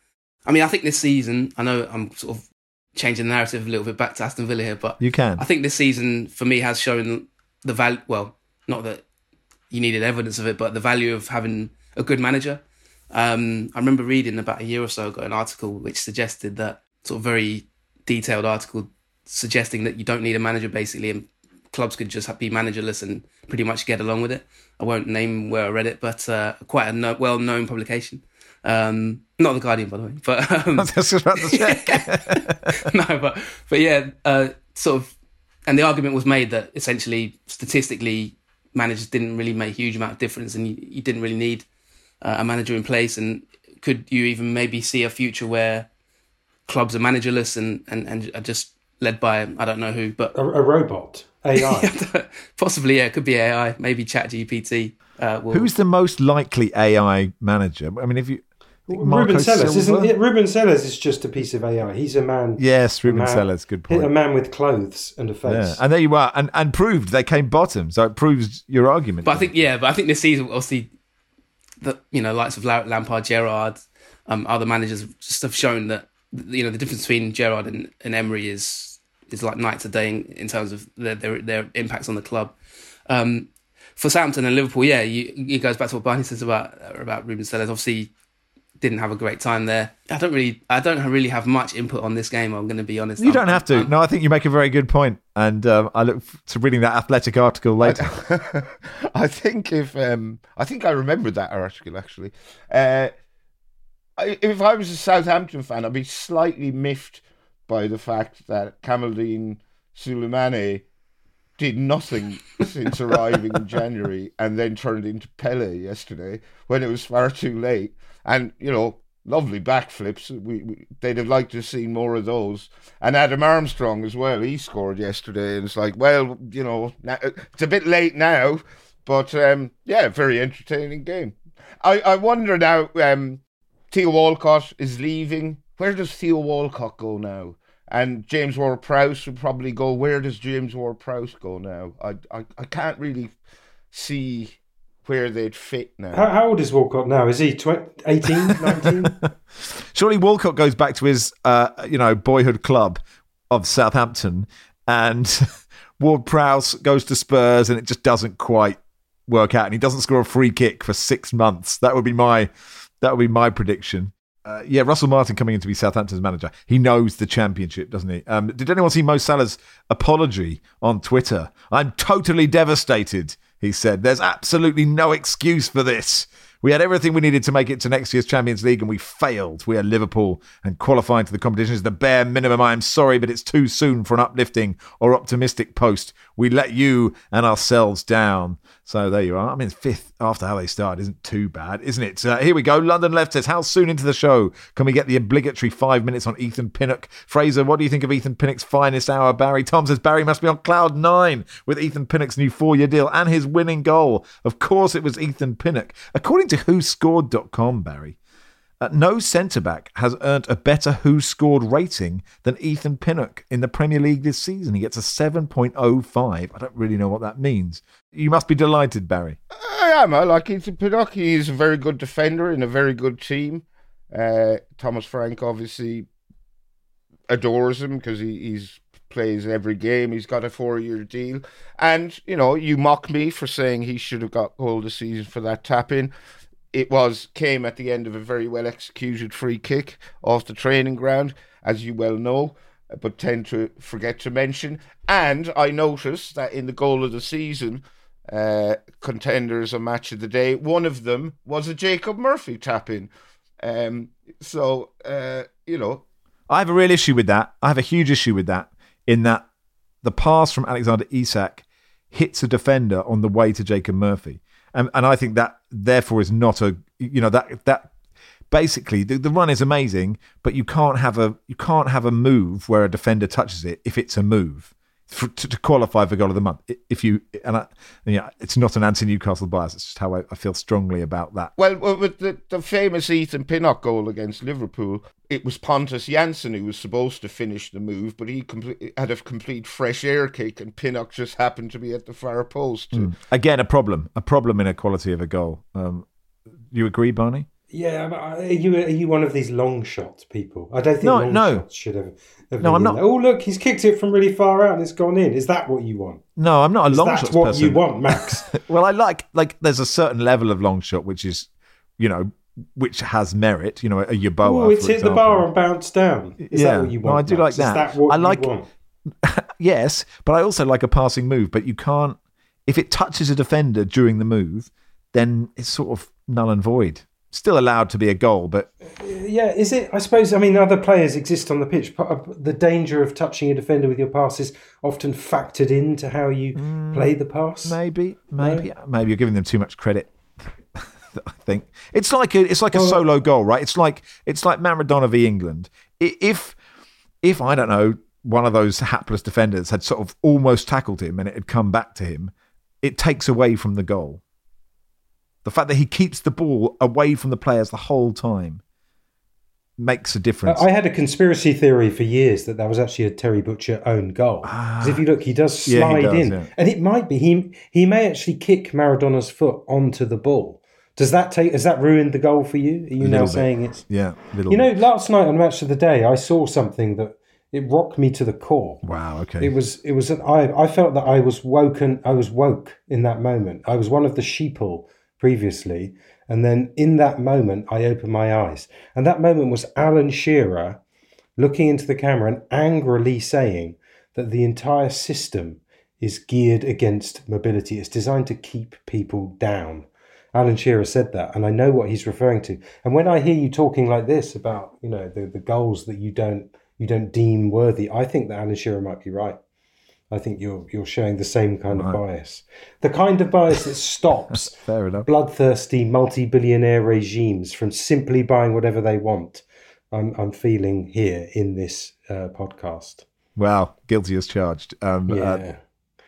Speaker 4: I mean, I think this season, I know I'm sort of changing the narrative a little bit back to Aston Villa here, but
Speaker 2: You can.
Speaker 4: I think this season for me has shown the value. Well, not that you needed evidence of it, but the value of having a good manager. Um, I remember reading about a year or so ago an article which suggested that sort of very detailed article suggesting that you don't need a manager basically, and clubs could just be managerless and pretty much get along with it. I won't name where I read it, but uh, quite a no- well-known publication. Um, not the Guardian, by the way, but um,
Speaker 2: I was just about to check.
Speaker 4: no, but but yeah, uh, sort of, and the argument was made that essentially, statistically, managers didn't really make a huge amount of difference, and you, you didn't really need uh, a manager in place. And could you even maybe see a future where clubs are managerless and and, and are just led by I don't know who, but
Speaker 5: A, a robot, AI.
Speaker 4: possibly yeah, it could be AI, maybe Chat GPT. Uh, will,
Speaker 2: Who's the most likely AI manager? I mean, if you
Speaker 5: Ruben Sellés,
Speaker 2: Silva?
Speaker 5: isn't it? Ruben Sellés is just a piece of AI. He's a man.
Speaker 2: Yes, Ruben
Speaker 5: man-
Speaker 2: Sellés, good point.
Speaker 5: A man with clothes and a face.
Speaker 2: Yeah, and there you are, and and proved they came bottom, so it proves your argument.
Speaker 4: But I think yeah, but I think this season obviously the you know likes of Lampard, Gerrard, um, other managers just have shown that you know the difference between Gerrard and, and Emery is is like night to day in, in terms of their, their their impacts on the club. Um, for Southampton and Liverpool, yeah, you, it goes back to what Barney says about about Ruben Sellés. Obviously, didn't have a great time there. I don't really, I don't really have much input on this game. I'm going to be honest.
Speaker 2: you
Speaker 4: I'm-
Speaker 2: don't have to.
Speaker 4: I'm-
Speaker 2: no, I think you make a very good point, and um, I look f- to reading that athletic article later.
Speaker 3: I think if um, I think I remember that article actually. Uh, if I was a Southampton fan, I'd be slightly miffed by the fact that Kamaldeen Sulemana did nothing since arriving in January and then turned into Pele yesterday when it was far too late. And you know, lovely backflips. We, we they'd have liked to have seen more of those. And Adam Armstrong as well. He scored yesterday, and it's like, well, you know, now, it's a bit late now, but um, yeah, very entertaining game. I I wonder now. Um, Theo Walcott is leaving. Where does Theo Walcott go now? And James Ward Prowse would probably go. Where does James Ward Prowse go now? I, I, I can't really see where they'd fit now.
Speaker 5: How, how old is Walcott now? Is he 20, 18, 19?
Speaker 2: Surely Walcott goes back to his, uh, you know, boyhood club of Southampton, and Ward Prowse goes to Spurs, and it just doesn't quite work out, and he doesn't score a free kick for six months. That would be my, that would be my prediction. Uh, yeah, Russell Martin coming in to be Southampton's manager. He knows the championship, doesn't he? Um, did anyone see Mo Salah's apology on Twitter? I'm totally devastated, he said. There's absolutely no excuse for this. We had everything we needed to make it to next year's Champions League and we failed. We are Liverpool and qualifying to the competition is the bare minimum. I am sorry, but it's too soon for an uplifting or optimistic post. We let you and ourselves down. So there you are. I mean, fifth after how they started isn't too bad, isn't it? Uh, here we go. London Left says, How soon into the show can we get the obligatory five minutes on Ethan Pinnock? Fraser, what do you think of Ethan Pinnock's finest hour? Barry Tom says, Barry must be on cloud nine with Ethan Pinnock's new four year deal and his winning goal. Of course, it was Ethan Pinnock. According to WhoScored.com, Barry, uh, no centre back has earned a better Who Scored rating than Ethan Pinnock in the Premier League this season. He gets a 7.05. I don't really know what that means. You must be delighted, Barry.
Speaker 3: I am. I like Ethan Pinnock. He's a very good defender in a very good team. Uh, Thomas Frank obviously adores him because he he's plays every game. He's got a four year deal. And, you know, you mock me for saying he should have got of the season for that tap in. It was came at the end of a very well executed free kick off the training ground, as you well know, but tend to forget to mention. And I noticed that in the goal of the season, uh, contenders a match of the day. One of them was a Jacob Murphy tap in. Um, so, uh, you know.
Speaker 2: I have a real issue with that. I have a huge issue with that in that the pass from Alexander Isak hits a defender on the way to Jacob Murphy. And, and I think that therefore is not a, you know, that, that basically the, the run is amazing, but you can't have a, you can't have a move where a defender touches it if it's a move for, to, to, qualify for goal of the month. If you and I, yeah, it's not an anti-Newcastle bias. It's just how I, I feel strongly about that.
Speaker 3: Well, with the, the famous Ethan Pinnock goal against Liverpool, it was Pontus Jansson who was supposed to finish the move, but he complete, had a complete fresh air kick, and Pinnock just happened to be at the far post.
Speaker 2: Mm. Again, a problem, a problem in a quality of a goal. Um, you agree, Barney?
Speaker 5: Yeah, are you are you one of these long shot people? I don't think
Speaker 2: no,
Speaker 5: long
Speaker 2: no.
Speaker 5: shots should have. have
Speaker 2: no, I'm not.
Speaker 5: There. Oh, look, he's kicked it from really far out and it's gone in. Is that what you want?
Speaker 2: No, I'm not a
Speaker 5: Is
Speaker 2: long
Speaker 5: that
Speaker 2: shot
Speaker 5: what
Speaker 2: person.
Speaker 5: you want, Max?
Speaker 2: well, I like like there's a certain level of long shot which is, you know, which has merit. You know, a Yeboah.
Speaker 5: Oh, it's hit the bar and bounced down. Is
Speaker 2: Yeah.
Speaker 5: that what you
Speaker 2: No. I do
Speaker 5: Max?
Speaker 2: like
Speaker 5: Is
Speaker 2: that.
Speaker 5: that what
Speaker 2: I like-
Speaker 5: you want?
Speaker 2: yes, but I also like a passing move. But you can't if it touches a defender during the move, then it's sort of null and void. Still allowed to be a goal, but
Speaker 5: Yeah, is it? I suppose. I mean, other players exist on the pitch. Part uh, The danger of touching a defender with your pass is often factored into how you mm, play the pass.
Speaker 2: maybe, maybe, maybe you're giving them too much credit. I think it's like a it's like a
Speaker 5: Well-
Speaker 2: solo goal, right? It's like it's like Maradona v England. If if I don't know one of those hapless defenders had sort of almost tackled him and it had come back to him, it takes away from the goal. The fact that he keeps the ball away from the players the whole time makes a difference.
Speaker 5: I had a conspiracy theory for years that that was actually a Terry Butcher own goal. Because if you look, he does ah,
Speaker 2: Yeah, he
Speaker 5: slide
Speaker 2: does,
Speaker 5: in,
Speaker 2: yeah.
Speaker 5: and it might be he. He may actually kick Maradona's foot onto the ball. Does that take? Has that ruined the goal for you? Are you now
Speaker 2: bit.
Speaker 5: saying it's?
Speaker 2: yeah, little.
Speaker 5: You know,
Speaker 2: bit.
Speaker 5: last night on Match of the Day, I saw something that it rocked me to the core.
Speaker 2: wow. Okay.
Speaker 5: It was it was an, I I felt that I was woken I was woke in that moment. I was one of the sheeple previously, and then in that moment I opened my eyes. And that moment was Alan Shearer looking into the camera and angrily saying that the entire system is geared against mobility. It's designed to keep people down. Alan Shearer said that, and I know what he's referring to. And when I hear you talking like this about, you know, the, the goals that you don't you don't deem worthy, I think that Alan Shearer might be right. I think you're you're showing the same kind of bias, the kind of bias that stops
Speaker 2: Fair enough.
Speaker 5: bloodthirsty multi-billionaire regimes from simply buying whatever they want. I'm I'm feeling here in this uh, podcast.
Speaker 2: Well, guilty as charged. Um,
Speaker 5: Yeah.
Speaker 2: uh,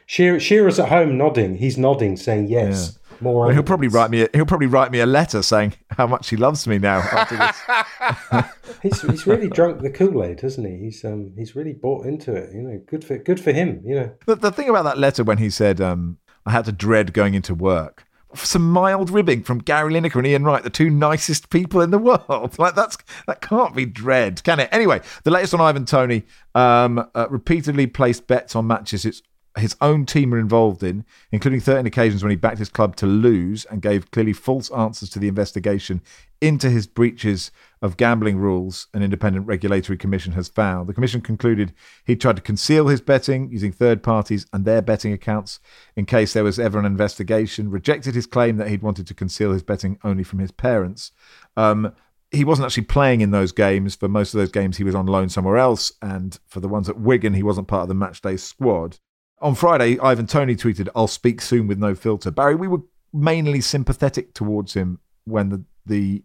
Speaker 5: Shearer, Shearer's at home nodding. He's nodding, saying yes. More.
Speaker 2: well, he'll probably write me. A, he'll probably write me a letter saying how much he loves me now. After this.
Speaker 5: He's, he's really drunk the Kool Aid, hasn't he? He's um he's really bought into it. You know, good for good for him. You know,
Speaker 2: the, the thing about that letter when he said, um, "I had to dread going into work." Some mild ribbing from Gary Lineker and Ian Wright, the two nicest people in the world. Like that's that can't be dread, can it? Anyway, the latest on Ivan Toney um, uh, repeatedly placed bets on matches it's his own team were involved in, including 13 occasions when he backed his club to lose and gave clearly false answers to the investigation into his breaches of gambling rules an independent regulatory commission has found. The commission concluded he tried to conceal his betting using third parties and their betting accounts in case there was ever an investigation, rejected his claim that he'd wanted to conceal his betting only from his parents. Um, he wasn't actually playing in those games. For most of those games, he was on loan somewhere else. And for the ones at Wigan, he wasn't part of the matchday squad. On Friday, Ivan Toney tweeted, I'll speak soon with no filter. Barry, we were mainly sympathetic towards him when the, the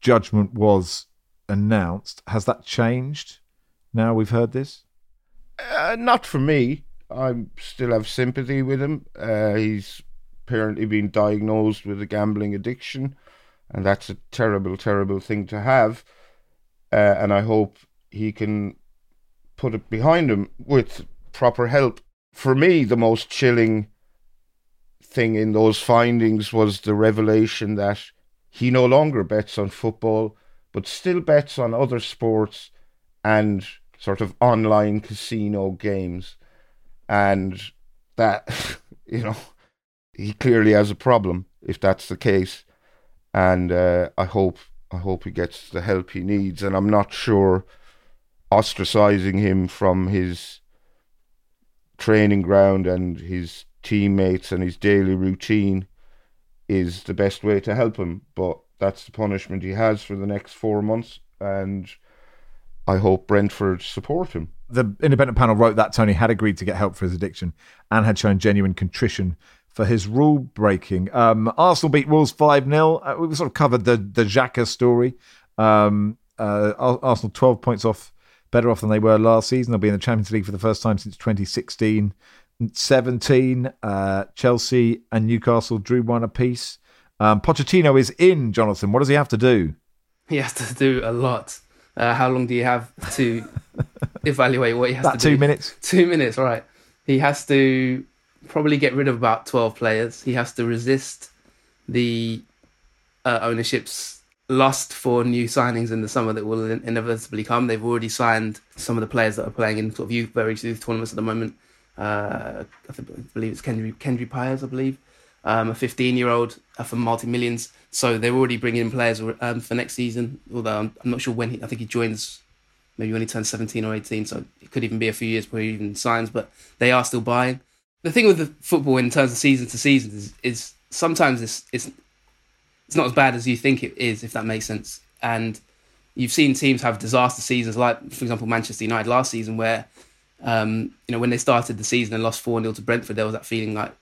Speaker 2: judgment was announced. Has that changed now we've heard this?
Speaker 3: Uh, not for me. I still have sympathy with him. Uh, he's apparently been diagnosed with a gambling addiction, and that's a terrible, terrible thing to have. Uh, and I hope he can put it behind him with proper help. For me, the most chilling thing in those findings was the revelation that he no longer bets on football, but still bets on other sports and sort of online casino games. And that, you know, he clearly has a problem if that's the case. And uh, I hope I hope he gets the help he needs. And I'm not sure ostracizing him from his training ground and his teammates and his daily routine is the best way to help him. But that's the punishment he has for the next four months, and I hope Brentford support him.
Speaker 2: The independent panel wrote that Toney had agreed to get help for his addiction and had shown genuine contrition for his rule breaking. Um, Arsenal beat Wolves 5 0. Uh, we've sort of covered the, the Xhaka story. Um, uh, Arsenal 12 points off, better off than they were last season. They'll be in the Champions League for the first time since 2016 17. Uh, Chelsea and Newcastle drew one apiece. Um, Pochettino is in, Jonathan. What does he have to do?
Speaker 4: He has to do a lot. Uh, how long do you have to evaluate what he has
Speaker 2: About
Speaker 4: to
Speaker 2: two
Speaker 4: do?
Speaker 2: minutes.
Speaker 4: Two minutes, right. He has to probably get rid of about 12 players. He has to resist the uh, ownership's lust for new signings in the summer that will inevitably come. They've already signed some of the players that are playing in sort of youth, very youth tournaments at the moment. Uh, I, I believe it's Kendry, Kendry I believe, um, a 15 year old uh, for multi millions. So they're already bringing in players um, for next season. Although I'm, I'm not sure when he, I think he joins maybe when he turns 17 or 18. So it could even be a few years before he even signs, but they are still buying. The thing with the football in terms of season to season is, is sometimes it's, it's, it's not as bad as you think it is, if that makes sense. And you've seen teams have disaster seasons, like, for example, Manchester United last season, where um, you know, when they started the season and lost 4 0 to Brentford, there was that feeling like,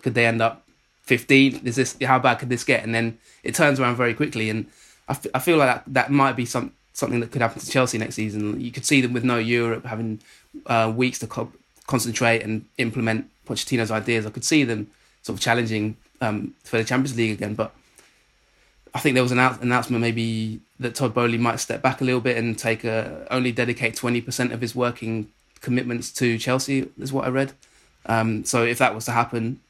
Speaker 4: could they end up 15? Is this how bad could this get? And then it turns around very quickly. And I, f- I feel like that, that might be some something that could happen to Chelsea next season. You could see them with no Europe having uh, weeks to co- concentrate and implement Pochettino's ideas. I could see them sort of challenging um, for the Champions League again. But I think there was an announcement maybe that Todd Boehly might step back a little bit and take a, only dedicate 20% of his working commitments to Chelsea, is what I read. Um, so if that was to happen,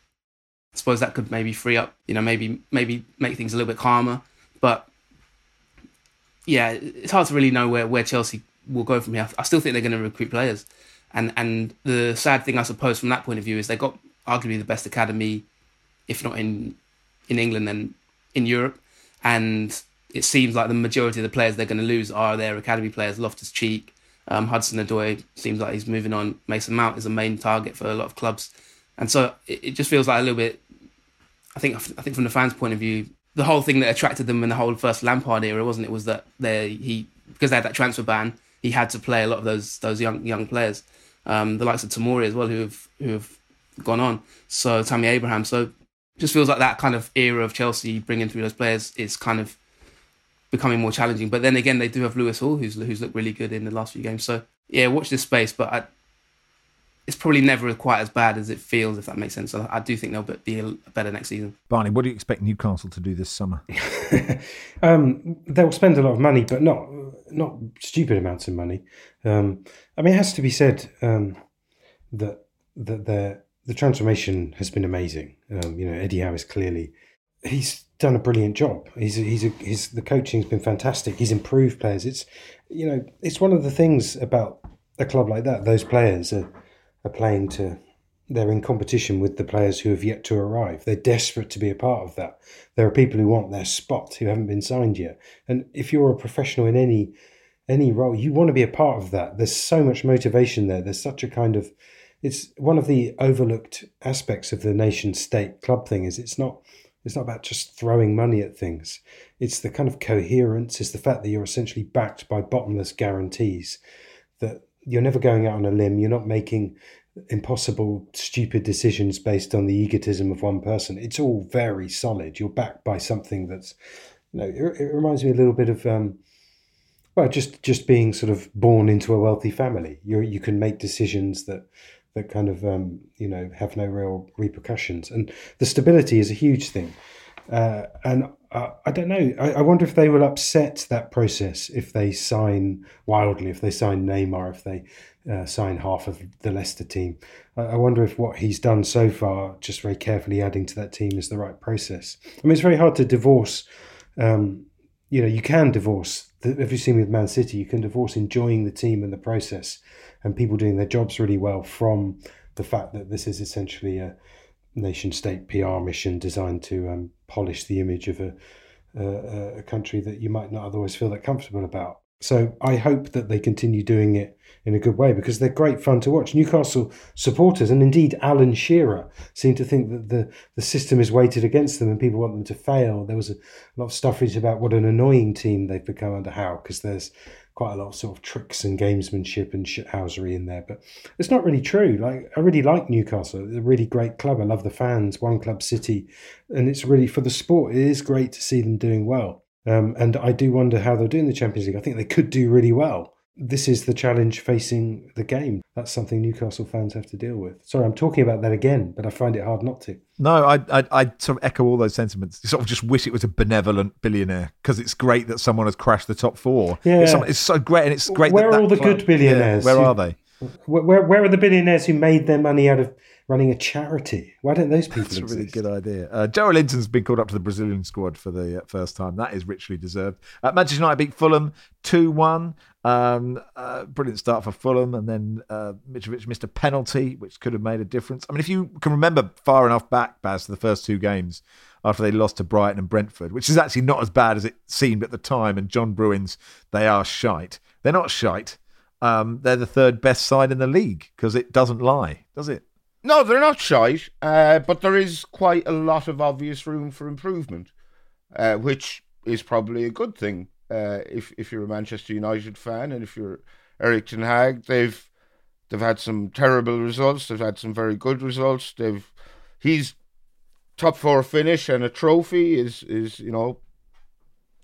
Speaker 4: I suppose that could maybe free up, you know, maybe maybe make things a little bit calmer. But yeah, it's hard to really know where, where Chelsea will go from here. I still think they're going to recruit players, and and the sad thing, I suppose, from that point of view, is they got arguably the best academy, if not in in England, then in Europe, and it seems like the majority of the players they're going to lose are their academy players. Loftus Cheek, um, Hudson Odoi seems like he's moving on. Mason Mount is a main target for a lot of clubs, and so it, it just feels like a little bit. I think I think from the fans' point of view, the whole thing that attracted them in the whole first Lampard era wasn't it was that they he because they had that transfer ban, he had to play a lot of those those young young players, um, the likes of Tomori as well, who have who have gone on. So Tammy Abraham. So just feels like that kind of era of Chelsea bringing through those players is kind of becoming more challenging. But then again, they do have Lewis Hall, who's who's looked really good in the last few games. So yeah, watch this space. But I, it's probably never quite as bad as it feels, if that makes sense. So I do think they'll be better next season.
Speaker 2: Barney, what do you expect Newcastle to do this summer?
Speaker 5: um, they'll spend a lot of money, but not not stupid amounts of money. Um, I mean, it has to be said um, that that the the transformation has been amazing. Um, you know, Eddie Howe is clearly he's done a brilliant job. He's he's a, he's the coaching's been fantastic. He's improved players. It's you know it's one of the things about a club like that. Those players are are playing to they're in competition with the players who have yet to arrive. They're desperate to be a part of that. There are people who want their spot who haven't been signed yet. And if you're a professional in any any role, you want to be a part of that. There's so much motivation there. There's such a kind of it's one of the overlooked aspects of the nation state club thing is it's not it's not about just throwing money at things. It's the kind of coherence, it's the fact that you're essentially backed by bottomless guarantees that you're never going out on a limb, you're not making impossible, stupid decisions based on the egotism of one person. It's all very solid. You're backed by something that's, you know, it, it reminds me a little bit of, um, well, just just being sort of born into a wealthy family. You you can make decisions that that kind of um, you know have no real repercussions, and the stability is a huge thing. Uh, and uh, I don't know. I, I, wonder if they will upset that process if they sign wildly, if they sign Neymar, if they uh, sign half of the Leicester team. I, I, wonder if what he's done so far, just very carefully adding to that team, is the right process. I mean, it's very hard to divorce. Um, you know, you can divorce. The, have you seen with Man City? You can divorce enjoying the team and the process, and people doing their jobs really well from the fact that this is essentially a nation state PR mission designed to um, polish the image of a, a, a country that you might not otherwise feel that comfortable about. So I hope that they continue doing it in a good way because they're great fun to watch. Newcastle supporters and indeed Alan Shearer seem to think that the, the system is weighted against them and people want them to fail. There was a, lot of stuff about what an annoying team they've become under Howe because there's quite a lot of sort of tricks and gamesmanship and shithousery in there. But it's not really true. Like I really like Newcastle. A really great club. I love the fans, one club city, and it's really for the sport. It is great to see them doing well. Um, and I do wonder how they'll do in the Champions League. I think they could do really well this is the challenge facing the game. That's something Newcastle fans have to deal with. Sorry, I'm talking about that again, but I find it hard not to.
Speaker 2: No, I, I, I sort of echo all those sentiments. You sort of just wish it was a benevolent billionaire because it's great that someone has crashed the top four.
Speaker 5: Yeah,
Speaker 2: it's, it's so great, and it's great.
Speaker 5: Where
Speaker 2: that
Speaker 5: are all the
Speaker 2: club,
Speaker 5: good billionaires?
Speaker 2: Yeah, where are they?
Speaker 5: Where, where are the billionaires who made their money out of running a charity. Why don't those people
Speaker 2: That's
Speaker 5: exist?
Speaker 2: a really good idea. Uh, Joelinton's been called up to the Brazilian squad for the uh, first time. That is richly deserved. Uh, Manchester United beat Fulham 2 1. Um, uh, brilliant start for Fulham. And then uh, Mitrovic missed a penalty, which could have made a difference. I mean, if you can remember far enough back, Baz, to the first two games after they lost to Brighton and Brentford, which is actually not as bad as it seemed at the time. And John Bruins, they are shite. They're not shite. Um, they're the third best side in the league because it doesn't lie, does it?
Speaker 3: No, they're not shite, uh, but there is quite a lot of obvious room for improvement, uh, which is probably a good thing uh, if if you're a Manchester United fan and if you're Erik ten Hag. They've they've had some terrible results. They've had some very good results. They've he's top four finish and a trophy is is you know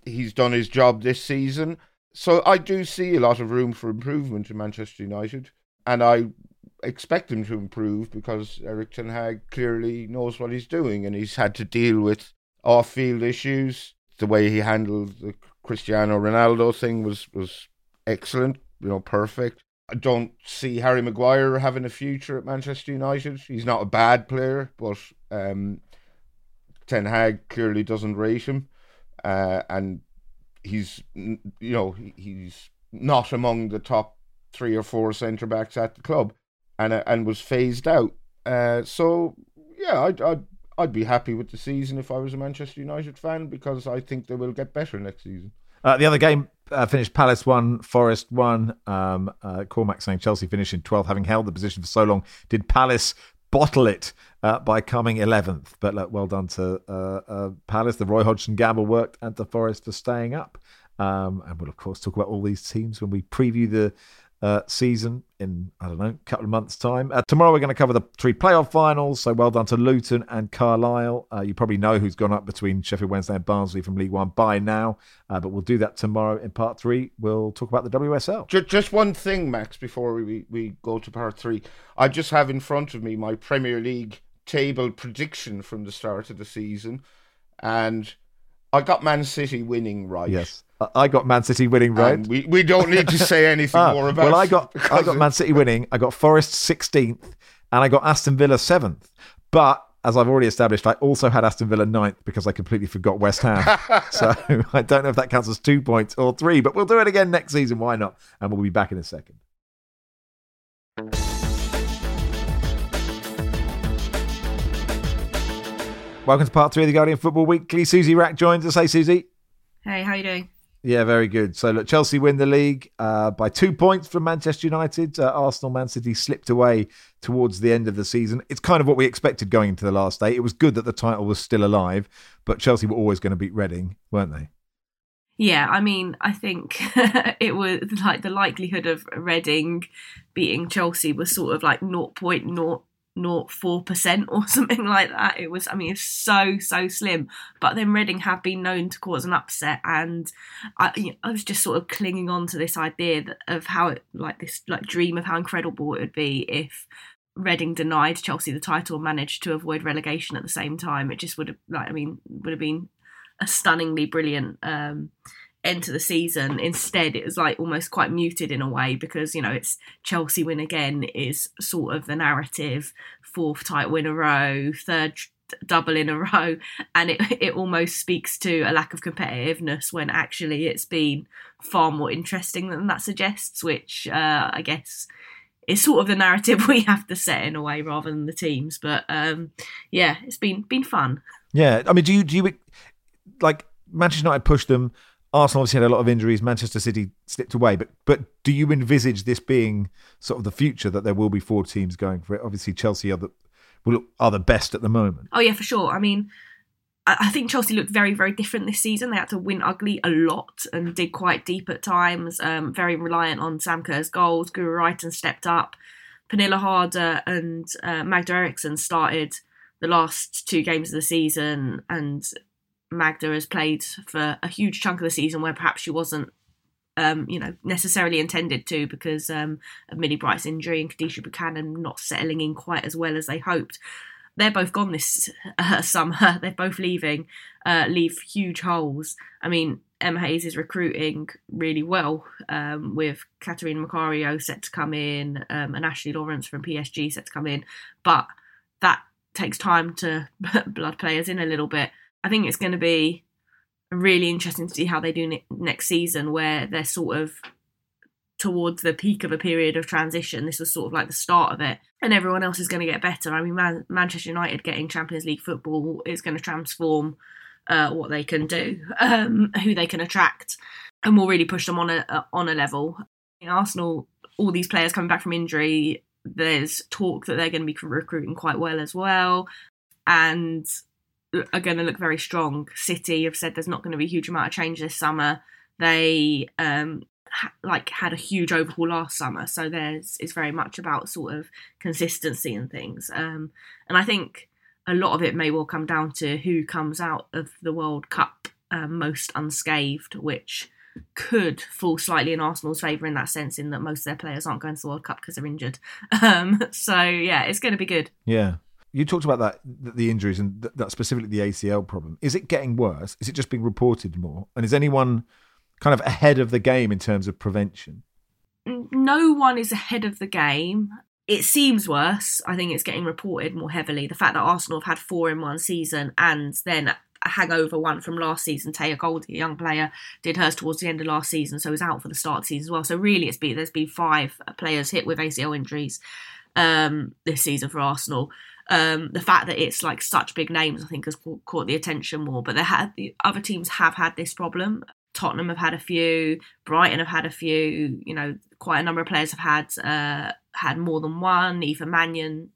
Speaker 3: he's done his job this season. So I do see a lot of room for improvement in Manchester United, and I expect him to improve because Erik Ten Hag clearly knows what he's doing and he's had to deal with off field issues. The way he handled the Cristiano Ronaldo thing was, was excellent, you know, perfect. I don't see Harry Maguire having a future at Manchester United. He's not a bad player, but um, Ten Hag clearly doesn't rate him. Uh, and he's, you know, he's not among the top three or four centre backs at the club and uh, and was phased out. Uh, so yeah, I'd, I'd I'd be happy with the season if I was a Manchester United fan because I think they will get better next season.
Speaker 2: Uh, the other game uh, finished Palace 1, Forest 1. Um, uh, Cormac saying Chelsea finished in 12th, having held the position for so long. Did Palace bottle it uh, by coming 11th? But well done to uh, uh, Palace. The Roy Hodgson gamble worked and to Forest for staying up. Um, and we'll, of course, talk about all these teams when we preview the uh, season in, I don't know, a couple of months' time. Uh, tomorrow we're going to cover the three playoff finals. So well done to Luton and Carlisle. Uh, you probably know who's gone up between Sheffield Wednesday and Barnsley from League One by now, uh, but we'll do that tomorrow in part three. We'll talk about the WSL.
Speaker 3: Just, just one thing, Max, before we, we go to part three. I just have in front of me my Premier League table prediction from the start of the season. And I got Man City winning right.
Speaker 2: Yes. I got Man City winning, right?
Speaker 3: we, we don't need to say anything ah, more about.
Speaker 2: Well, I got I got Man City winning. I got Forest sixteenth, and I got Aston Villa seventh. But as I've already established, I also had Aston Villa ninth because I completely forgot West Ham. so I don't know if that counts as two points or three, but we'll do it again next season. Why not? And we'll be back in a second. Welcome to part three of the Guardian Football Weekly. Suzy Wrack joins us. Hey, Suzy.
Speaker 6: Hey, how you doing?
Speaker 2: Yeah, very good. So look, Chelsea win the league uh, by two points from Manchester United. Uh, Arsenal, Man City slipped away towards the end of the season. It's kind of what we expected going into the last day. It was good that the title was still alive, but Chelsea were always going to beat Reading, weren't they?
Speaker 6: Yeah, I mean, I think it was like the likelihood of Reading beating Chelsea was sort of like 0.0 not four percent or something like that. It was, I mean, it's so so slim. But then Reading have been known to cause an upset, and I, you know, I was just sort of clinging on to this idea that, of how it, like this, like dream of how incredible it would be if Reading denied Chelsea the title, managed to avoid relegation at the same time. It just would have, like, I mean, would have been a stunningly brilliant. Um, end to the season. Instead, it was like almost quite muted in a way because you know it's Chelsea win again is sort of the narrative, fourth tight win in a row, third double in a row, and it it almost speaks to a lack of competitiveness when actually it's been far more interesting than that suggests, which uh, I guess is sort of the narrative we have to set in a way rather than the teams. But um, yeah, it's been been fun.
Speaker 2: Yeah, I mean, do you do you like Manchester United pushed them? Arsenal obviously had a lot of injuries. Manchester City slipped away, but but do you envisage this being sort of the future that there will be four teams going for it? Obviously, Chelsea are the will are the best at the moment.
Speaker 6: Oh yeah, for sure. I mean, I think Chelsea looked very, very different this season. They had to win ugly a lot and dig quite deep at times. Um, very reliant on Sam Kerr's goals. Guro Reiten stepped up. Pernille Harder and uh, Magda Eriksson started the last two games of the season, and Magda has played for a huge chunk of the season where perhaps she wasn't, um, you know, necessarily intended to because um, of Millie Bright's injury and Kadeisha Buchanan not settling in quite as well as they hoped. They're both gone this uh, summer. They're both leaving, uh, leave huge holes. I mean, Emma Hayes is recruiting really well um, with Catarina Macario set to come in um, and Ashley Lawrence from PSG set to come in. But that takes time to blood players in a little bit. I think it's going to be really interesting to see how they do ne- next season, where they're sort of towards the peak of a period of transition. This was sort of like the start of it, and everyone else is going to get better. I mean, Man- Manchester United getting Champions League football is going to transform uh, what they can do, um, who they can attract, and will really push them on a on a level. In Arsenal, all these players coming back from injury. There's talk that they're going to be recruiting quite well as well, and are going to look very strong. City have said there's not going to be a huge amount of change this summer. They um, ha- like had a huge overhaul last summer, so there's it's very much about sort of consistency and things. Um, and I think a lot of it may well come down to who comes out of the World Cup um, most unscathed, which could fall slightly in Arsenal's favour in that sense, in that most of their players aren't going to the World Cup because they're injured. Um, so yeah, it's going to be good.
Speaker 2: Yeah. You talked about that, the injuries and th- that specifically the ACL problem. Is it getting worse? Is it just being reported more? And is anyone kind of ahead of the game in terms of prevention?
Speaker 6: no one is ahead of the game. It seems worse. I think it's getting reported more heavily. The fact that Arsenal have had four in one season and then a hangover one from last season. Teyah Goldie, a young player, did hers towards the end of last season, so was out for the start the season as well. So really, it's been there's been five players hit with ACL injuries um, this season for Arsenal. Um, the fact that it's like such big names, I think, has caught the attention more. But there had the other teams have had this problem. Tottenham have had a few. Brighton have had a few. You know, quite a number of players have had uh, had more than one. Aoife Mannion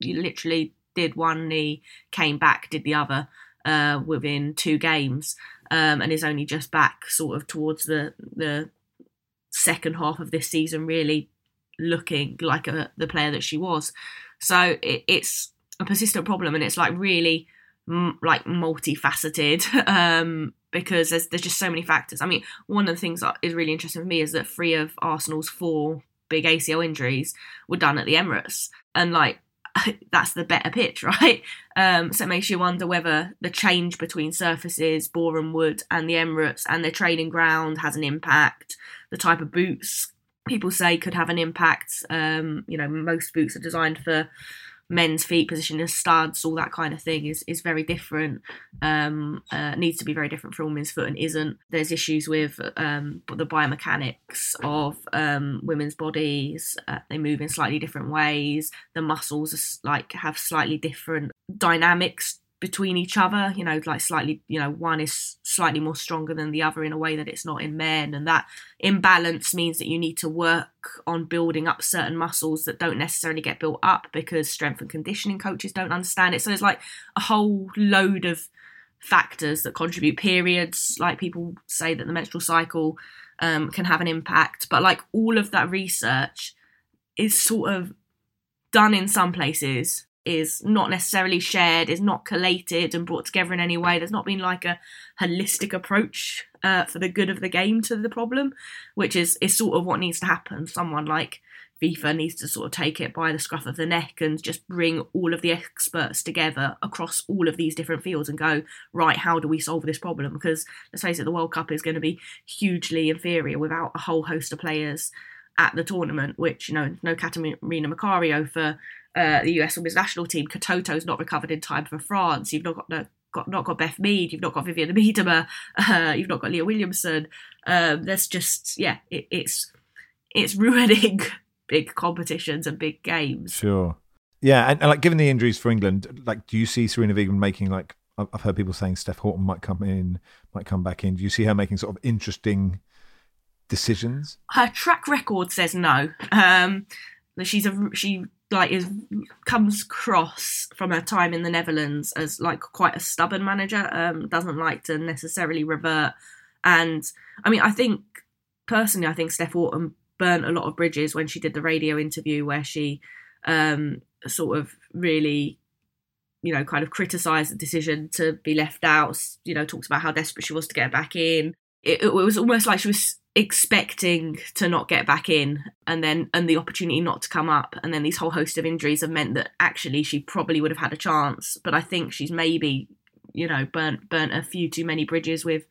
Speaker 6: literally did one knee, came back, did the other uh, within two games, um, and is only just back, sort of towards the the second half of this season, really looking like a, the player that she was. So it, it's a persistent problem, and it's like really m- like multifaceted um, because there's there's just so many factors. I mean, one of the things that is really interesting for me is that three of Arsenal's four big ACL injuries were done at the Emirates, and like that's the better pitch, right? Um, so it makes you wonder whether the change between surfaces, Boreham Wood and the Emirates, and their training ground has an impact. The type of boots people say could have an impact. Um, you know, most boots are designed for men's feet, position as studs, all that kind of thing is is very different. Um, uh, needs to be very different for women's foot and isn't. There's issues with um, the biomechanics of um, women's bodies. Uh, they move in slightly different ways. The muscles are, like have slightly different dynamics between each other you know like slightly you know one is slightly more stronger than the other in a way that it's not in men and that imbalance means that you need to work on building up certain muscles that don't necessarily get built up because strength and conditioning coaches don't understand it. So there's like a whole load of factors that contribute. Periods like people say that the menstrual cycle um, can have an impact but like all of that research is sort of done in some places is not necessarily shared, is not collated and brought together in any way. There's not been like a holistic approach uh, for the good of the game to the problem, which is is sort of what needs to happen. Someone like FIFA needs to sort of take it by the scruff of the neck and just bring all of the experts together across all of these different fields and go, right, how do we solve this problem? Because let's face it, the World Cup is going to be hugely inferior without a whole host of players at the tournament, which, you know, no Catarina Macario for uh, the US women's national team. Katoto's not recovered in time for France. You've not got no, got not got Beth Mead. You've not got Vivianne Miedema. Uh, you've not got Leah Williamson. Um, there's just yeah, it, it's it's ruining big competitions and big games.
Speaker 2: Sure. Yeah, and, and like given the injuries for England, like do you see Sarina Wiegman making like I've I've heard people saying Steph Houghton might come in, might come back in. Do you see her making sort of interesting decisions?
Speaker 6: her track record says no. Um, she's a she like is comes across from her time in the Netherlands as like quite a stubborn manager. Um, doesn't like to necessarily revert, and I mean I think personally I think Steph Houghton burnt a lot of bridges when she did the radio interview where she um, sort of really you know, kind of criticised the decision to be left out. You know, talks about how desperate she was to get back in. It, it was almost like she was expecting to not get back in, and then and the opportunity not to come up, and then these whole host of injuries have meant that actually she probably would have had a chance. But I think she's maybe, you know, burnt burnt a few too many bridges with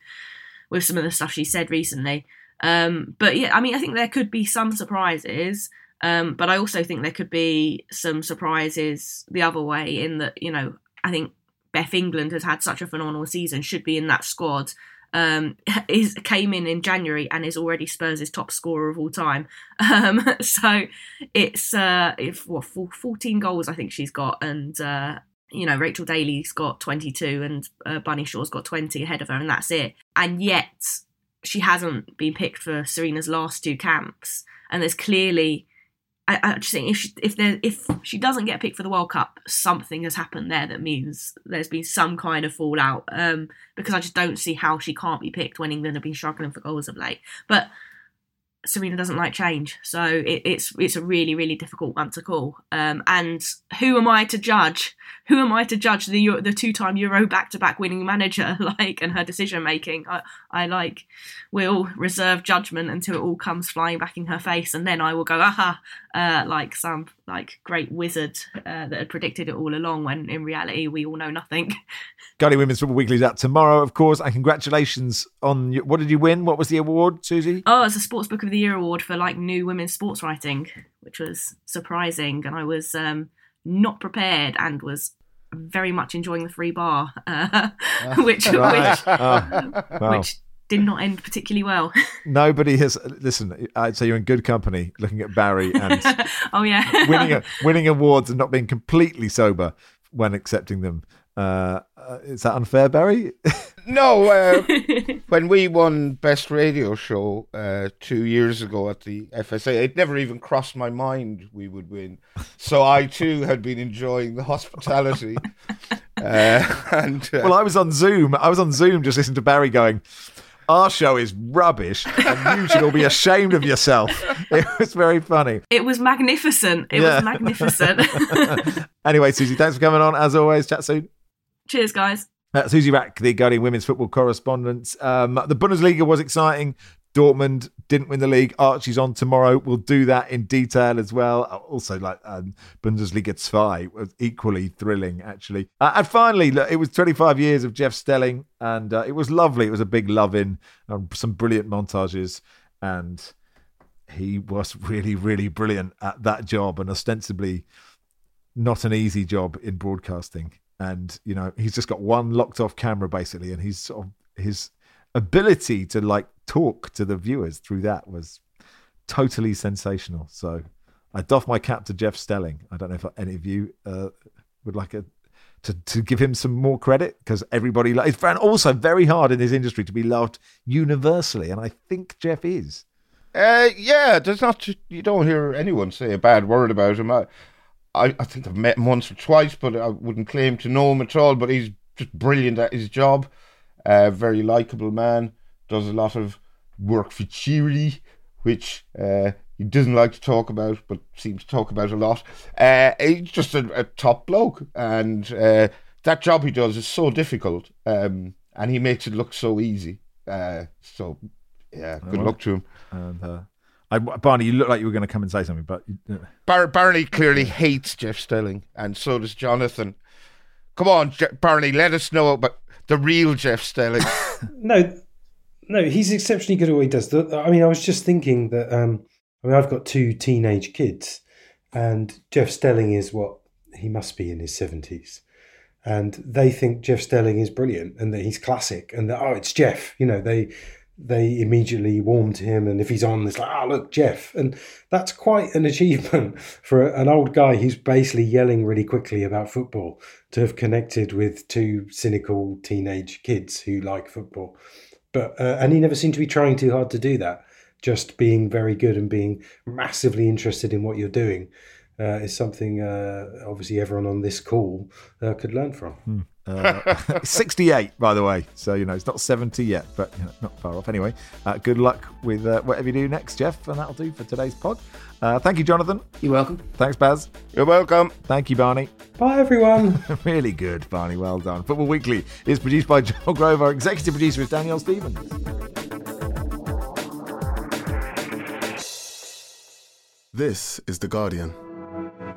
Speaker 6: with some of the stuff she said recently. Um, but yeah, I mean, I think there could be some surprises. Um, but I also think there could be some surprises the other way in that, you know, I think Beth England has had such a phenomenal season, should be in that squad. Um, is came in in January and is already Spurs' top scorer of all time. Um, so it's uh, if what 14 goals I think she's got, and uh, you know Rachel Daly's got 22 and uh, Bunny Shaw's got 20 ahead of her, and that's it. And yet she hasn't been picked for Sarina's last two camps, and there's clearly I, I just think if she, if there if she doesn't get picked for the World Cup, something has happened there that means there's been some kind of fallout. Um, because I just don't see how she can't be picked when England have been struggling for goals of late. But Sarina doesn't like change, so it, it's it's a really really difficult one to call. Um, and who am I to judge? Who am I to judge the the two time Euro back to back winning manager like and her decision making? I, I like will reserve judgment until it all comes flying back in her face, and then I will go aha, uh, like some like great wizard uh, that had predicted it all along. When in reality we all know nothing.
Speaker 2: Guardian Women's Football Weekly is out tomorrow, of course. And congratulations on your, what did you win? What was the award, Suzy?
Speaker 6: Oh, it's a Sports Book of the Year award for like new women's sports writing, which was surprising, and I was um, not prepared and was very much enjoying the free bar, uh, which
Speaker 2: Right.
Speaker 6: which,
Speaker 2: Oh, wow.
Speaker 6: which did not end particularly well.
Speaker 2: Nobody has. Listen, I'd say you're in good company looking at Barry and
Speaker 6: oh yeah,
Speaker 2: winning winning awards and not being completely sober when accepting them. Uh, uh, is that unfair, Barry?
Speaker 3: No, uh, when we won Best Radio Show uh, two years ago at the FSA, it never even crossed my mind we would win. So I too had been enjoying the hospitality. Uh, and uh,
Speaker 2: well, I was on Zoom. I was on Zoom just listening to Barry going, "Our show is rubbish, and you should all be ashamed of yourself." It was very funny.
Speaker 6: it was magnificent. It
Speaker 2: Yeah.
Speaker 6: was magnificent.
Speaker 2: Anyway, Suzy, thanks for coming on. As always, chat soon.
Speaker 6: Cheers, guys.
Speaker 2: Uh, Suzy Wrack, the Guardian women's football correspondent. Um, the Bundesliga was exciting. Dortmund didn't win the league. Archie's on tomorrow. We'll do that in detail as well. Uh, Also, like um, Bundesliga 2 was equally thrilling, actually. Uh, and finally, look, it was 25 years of Jeff Stelling, and uh, it was lovely. It was a big love in, um, some brilliant montages, and he was really, really brilliant at that job, and ostensibly not an easy job in broadcasting. And you know, he's just got one locked off camera basically, and he's sort of his ability to like talk to the viewers through that was totally sensational. So I doff my cap to Jeff Stelling. I don't know if any of you uh, would like a to, to give him some more credit because everybody it's and also very hard in this industry to be loved universally, and I think Jeff is.
Speaker 3: Uh, yeah, there's not. You don't hear anyone say a bad word about him. I, I, I think I've met him once or twice, but I wouldn't claim to know him at all. But he's just brilliant at his job. Uh, very likable man. Does a lot of work for charity, which uh, he doesn't like to talk about, but seems to talk about a lot. Uh, he's just a, a top bloke, and uh, that job he does is so difficult, um, and he makes it look so easy. Uh, so, yeah, good
Speaker 2: well.
Speaker 3: luck to him.
Speaker 2: And uh, I, Barney, you look like you were going to come and say something, but
Speaker 3: Bar- Barney clearly hates Jeff Stelling, and so does Jonathan. Come on, Je- Barney, let us know about the real Jeff Stelling.
Speaker 5: No, no, he's exceptionally good at what he does. The- I mean, I was just thinking that. Um, I mean, I've got two teenage kids, and Jeff Stelling is what he must be in his seventies, and they think Jeff Stelling is brilliant and that he's classic, and that oh, it's Jeff. You know, they they immediately warm to him. And if he's on, it's like, oh, look, Jeff. And that's quite an achievement for an old guy who's basically yelling really quickly about football to have connected with two cynical teenage kids who like football. But uh, and he never seemed to be trying too hard to do that. Just being very good and being massively interested in what you're doing is something uh, obviously everyone on this call uh, could learn from.
Speaker 2: Hmm. Uh, 68, by the way. So, you know, it's not 70 yet, but you know, not far off. Anyway, uh, good luck with uh, whatever you do next, Jeff. And that'll do for today's pod. Uh, thank you, Jonathan.
Speaker 4: You're welcome.
Speaker 2: Thanks, Baz.
Speaker 3: You're welcome.
Speaker 2: Thank you, Barney.
Speaker 5: Bye, everyone.
Speaker 2: really good, Barney. Well done. Football Weekly is produced by Joel Grove. Our executive producer is Danielle Stevens.
Speaker 7: This is The Guardian.